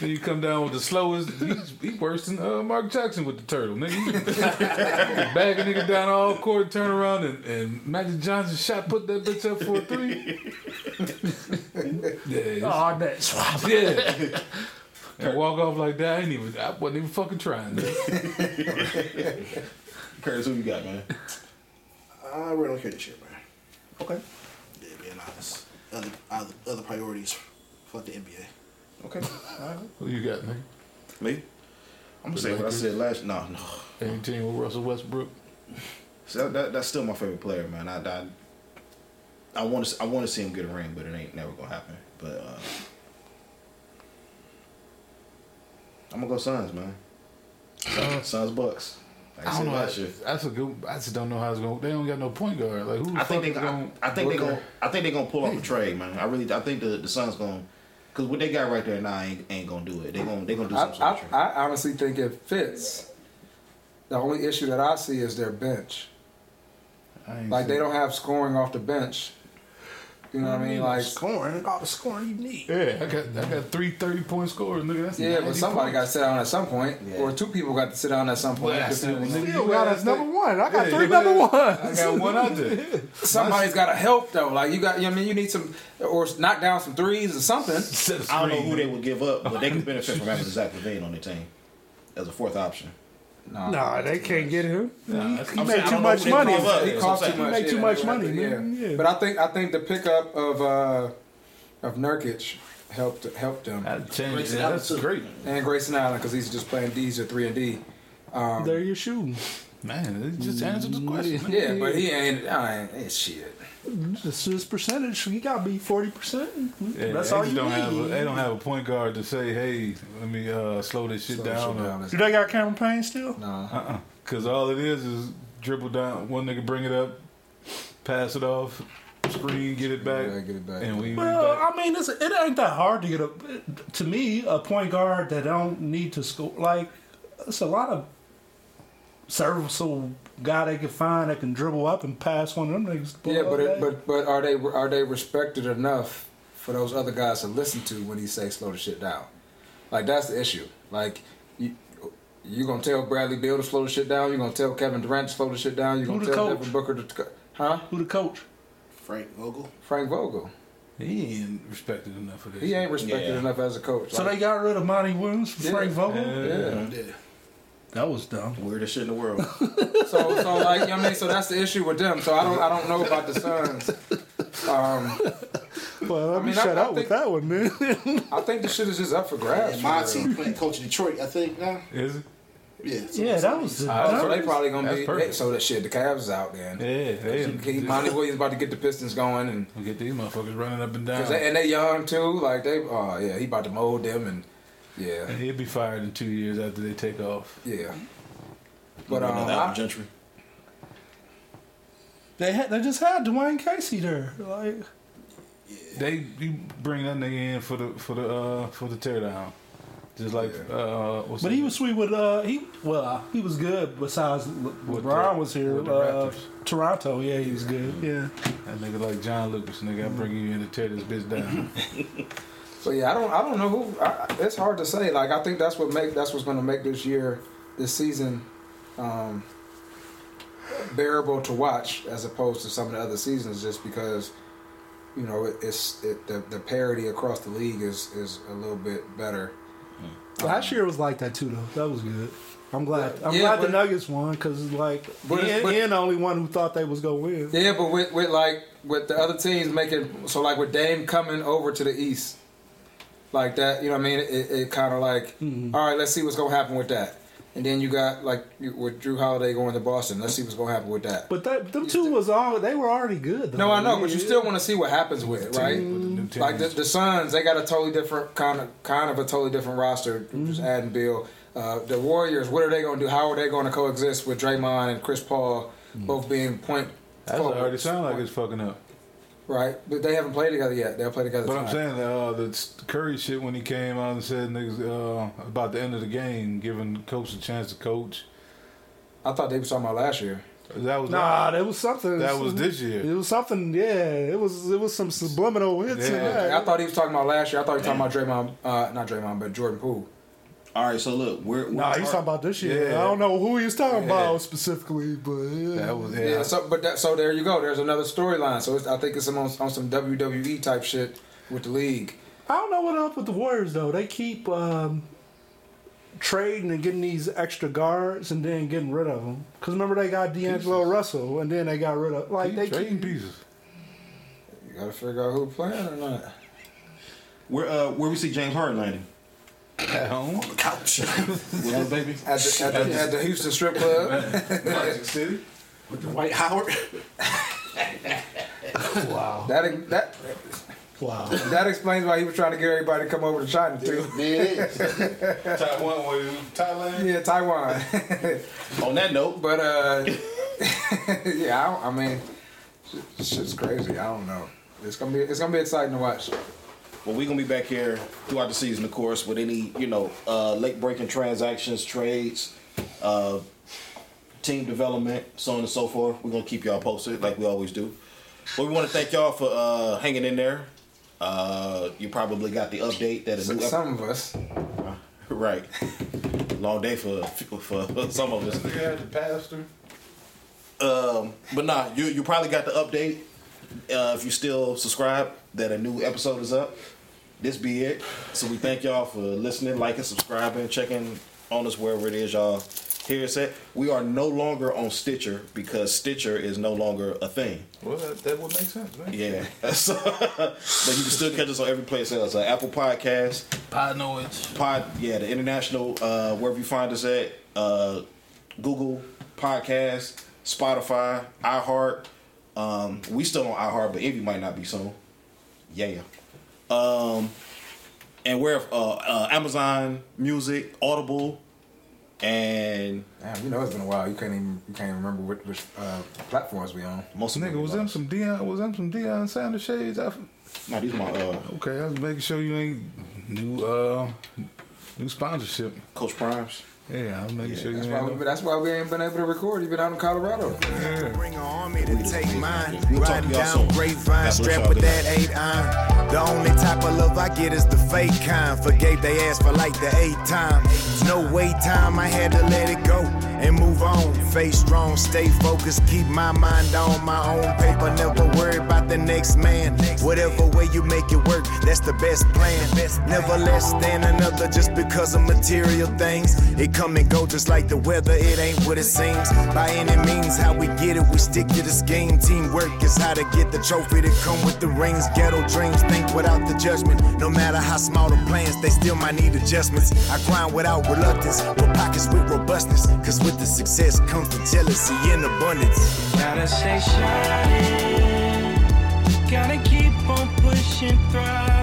then you come down with the slowest. He's he worse than uh, Mark Jackson with the turtle, nigga. Bag a nigga down all court, turn around, and, and Magic Johnson shot put that bitch up for a three. yeah, Oh, that swap. yeah. And walk off like that. I ain't even. I wasn't even fucking trying. man. Curtis, who you got, man? I really don't care this shit, man. Okay. Yeah, being honest. Other other, other priorities. Fuck the NBA. Okay. Who you got, man? Me? I'm gonna say what I said last. No, no. Any team with Russell Westbrook? So that, that, that's still my favorite player, man. I I, I want to I want to see him get a ring, but it ain't never gonna happen. But uh, I'm gonna go Suns, man. Suns, Suns Bucks. Like I, I don't know. last year. That's a good. I just don't know how it's going. To They don't got no point guard. Like who? I think they is I, gonna I think they work gonna I think they gonna pull off a trade, man. I really I think the the Suns gonna because what they got right there now ain't, ain't gonna do it. They gonna they gonna do I, some I, trade. I honestly think it fits. The only issue that I see is their bench. Like they seen- don't have scoring off the bench. You know what I mean? Mm, like scoring, all the scoring you need. Yeah, I got I got three 30 point scores. Nigga, that's yeah, but 90 somebody got to sit down at some point, Yeah. or two people got to sit down at some point. Well, that's Depending- it, nigga. Still You got us number one. I got Yeah, three but number I got one out there. Somebody's got to help though. Like you got, you know I mean, you need some, or knock down some threes or something. I don't know who they would give up, but they could benefit from having Zach LaVine on their team as a fourth option. No, Nah, they can't get him. Nah, he he made too much money. He Yeah, cost too what I'm much. Too much money, man. Yeah. But I think I think the pickup of uh, of Nurkic helped helped them, That'd Yeah, that's too. great, and Grayson Allen because he's just playing D's or three and D. Um, There you're shooting. man. It just answered the question. man. yeah, but he ain't. I ain't shit. This is percentage. You got to be forty percent. Yeah, That's they all you don't have. A, need. they don't have a point guard to say, "Hey, let me uh, slow this shit Slow down." shit or- down. Do they got Cameron Payne still? No. Uh-uh. Cause all it is is dribble down. One nigga bring it up, pass it off, screen, get it back, Yeah, get it back. and we. Well, back. I mean, it's, it ain't that hard to get a. To me, a point guard that don't need to score like it's a lot of serviceable guy they can find that can dribble up and pass one of them niggas. the Yeah, but it, but but are they are they respected enough for those other guys to listen to when he say slow the shit down? Like that's the issue. Like you you gonna tell Bradley Beal to slow the shit down? You gonna tell Kevin Durant to slow the shit down? You Who gonna tell coach? Devin Booker to huh? who the coach? Frank Vogel. Frank Vogel. he ain't respected enough for this. He ain't respected Yeah. enough as a coach. So Like, they got rid of Monty Williams for Yeah. Frank Vogel. Yeah. Yeah. That was dumb. Weirdest shit in the world. so so like you know what I mean. So that's the issue with them. So I don't I don't know about the Suns. Um, Well, let I me mean, I- shut I up with think- that one, man. I think the shit is just up for grabs. And for my real. team playing coach in Detroit, I think now. Is it? Yeah. so- yeah, so that was. The, Oh, so they probably gonna That's be perfect. so that shit. The Cavs is out then. Yeah, they He- Monty Williams about to get the Pistons going, and We'll get these motherfuckers running up and down. they, and they young too. Like they, oh yeah, he about to mold them, and yeah, and he'll be fired in two years after they take off. yeah. But Another um, Alvin I, Gentry. they had. They just had Dwane Casey there. Like They you bring that nigga in for the for the uh for the teardown, just like uh. What's But the- he was sweet with uh he well uh, he was good besides With LeBron the- was here. with Uh, Raptors. Toronto, yeah, he was good. Yeah. that nigga like John Lucas. Nigga, I bring you in to tear this bitch down. so yeah, I don't, I don't know who. I, it's hard to say. Like I think that's what make that's what's going to make this year, this season, um, bearable to watch as opposed to some of the other seasons, just because. You know, it, it's it, the the parity across the league is is a little bit better. Last year was like that too, though. That was good. I'm glad. I'm Yeah, glad the Nuggets won because like But it's- Ian, but- Ian the only one who thought they was gonna win. Yeah, but with, with like with the other teams making so like with Dame coming over to the East, like that. You know what I mean? It, it kind of like, mm-hmm. all right, let's see what's gonna happen with that. And then you got like with Jrue Holiday going to Boston. Let's see what's gonna happen with that. But that, them two was all they were already good. Though. No, I know, but you still want to see what happens with it, right? Like the, the Suns, they got a totally different kind of kind of a totally different roster. Just mm-hmm. adding Bill. Uh, the Warriors, what are they going to do? How are they going to coexist with Draymond and Chris Paul, mm. both being point? That's forwards? already sound like it's fucking up. Right, but they haven't played together yet. They'll play together. But I'm tonight. saying uh, the Curry shit when he came out and said niggas uh, about the end of the game, giving coach a chance to coach. I thought they were talking about last year. That was Nah, that was something. That was this year. It was something. Yeah, it was. It was some subliminal hints in Yeah. that. I thought he was talking about last year. I thought he was talking about Draymond, uh, not Draymond, but Jordan Poole. All right, so look, we're, we're Nah, he's talking about this year. Yeah. I don't know who he's talking Yeah. about specifically, but yeah. that was Yeah. yeah. so but that, so there you go. There's another storyline. So it's, I think it's on, on some WWE type shit with the league. I don't know what up with the Warriors though. They keep um, trading and getting these extra guards and then getting rid of them. Because remember they got D'Angelo Russell and then they got rid of like Keep they trading keep, pieces. You got to figure out who playing or not. where uh, where we see James Harden landing. At home, On the Couch. With his baby. At the, at the, at the Houston strip club. Magic City. With the Dwight Howard. wow, that that wow. that explains why he was trying to get everybody to come over to China too. There it is. Taiwan, what is it? Thailand. Yeah, Taiwan. On that note, but uh, yeah, I, I mean, shit- shit's crazy. I don't know. It's gonna be it's gonna be exciting to watch. Well, we're gonna be back here throughout the season, of course, with any you know uh, late breaking transactions, trades, uh, team development, so on and so forth. We're gonna keep y'all posted like we always do. But we want to thank y'all for uh, hanging in there. Uh, you probably got the update that is a new Some of us. right. Long day for for some of us. Nigga had the pastor. Um, but nah, you you probably got the update. Uh, if you still subscribe, that a new episode is up. This be it. So we thank y'all for listening, liking, subscribing, checking on us wherever it is y'all hear us at. We are no longer on Stitcher because Stitcher is no longer a thing. Well, that, that would make sense, man. Yeah. So, but you can still catch us on every place else. Uh, Apple Podcasts, Pod noise. Pod, yeah, the international, uh, wherever you find us at, uh, Google Podcasts, Spotify, iHeart. Um, we still on iHeart, but Envy might not be soon. Yeah. Um, and we're uh, uh, Amazon Music, Audible, and Damn, you know it's been a while. You can't even you can't even remember which, which uh, platforms we on. most of Nigga, was them some Dion? Was them some Deion Sanders shades? I, Nah, these my uh, okay, I was making sure you ain't new uh new sponsorship. Coach Primes. Yeah, I'm making sure you That's why, we, that's why we ain't been able to record. You've been out in Colorado. Bring an army to take mine. We'll Riding down soon. grapevine, God strapped with that eight iron. The only type of love I get is the fake kind. Forgave they ass for like the eight time. It's no wait time, I had to let it go and move on. Face strong, stay focused, keep my mind on my own paper. Never worry about the next man. Whatever way you make it work, that's the best plan. Never less than another just because of material things. It come and go just like the weather, it ain't what it seems. By any means, how we get it, we stick to the scheme. Teamwork is how to get the trophy to come with the rings. Ghetto dreams, think without the judgment. No matter how small the plans, they still might need adjustments. I grind without reluctance, with pockets with robustness. Cause with the success comes the jealousy and abundance. Gotta stay shining. Gotta keep on pushing through.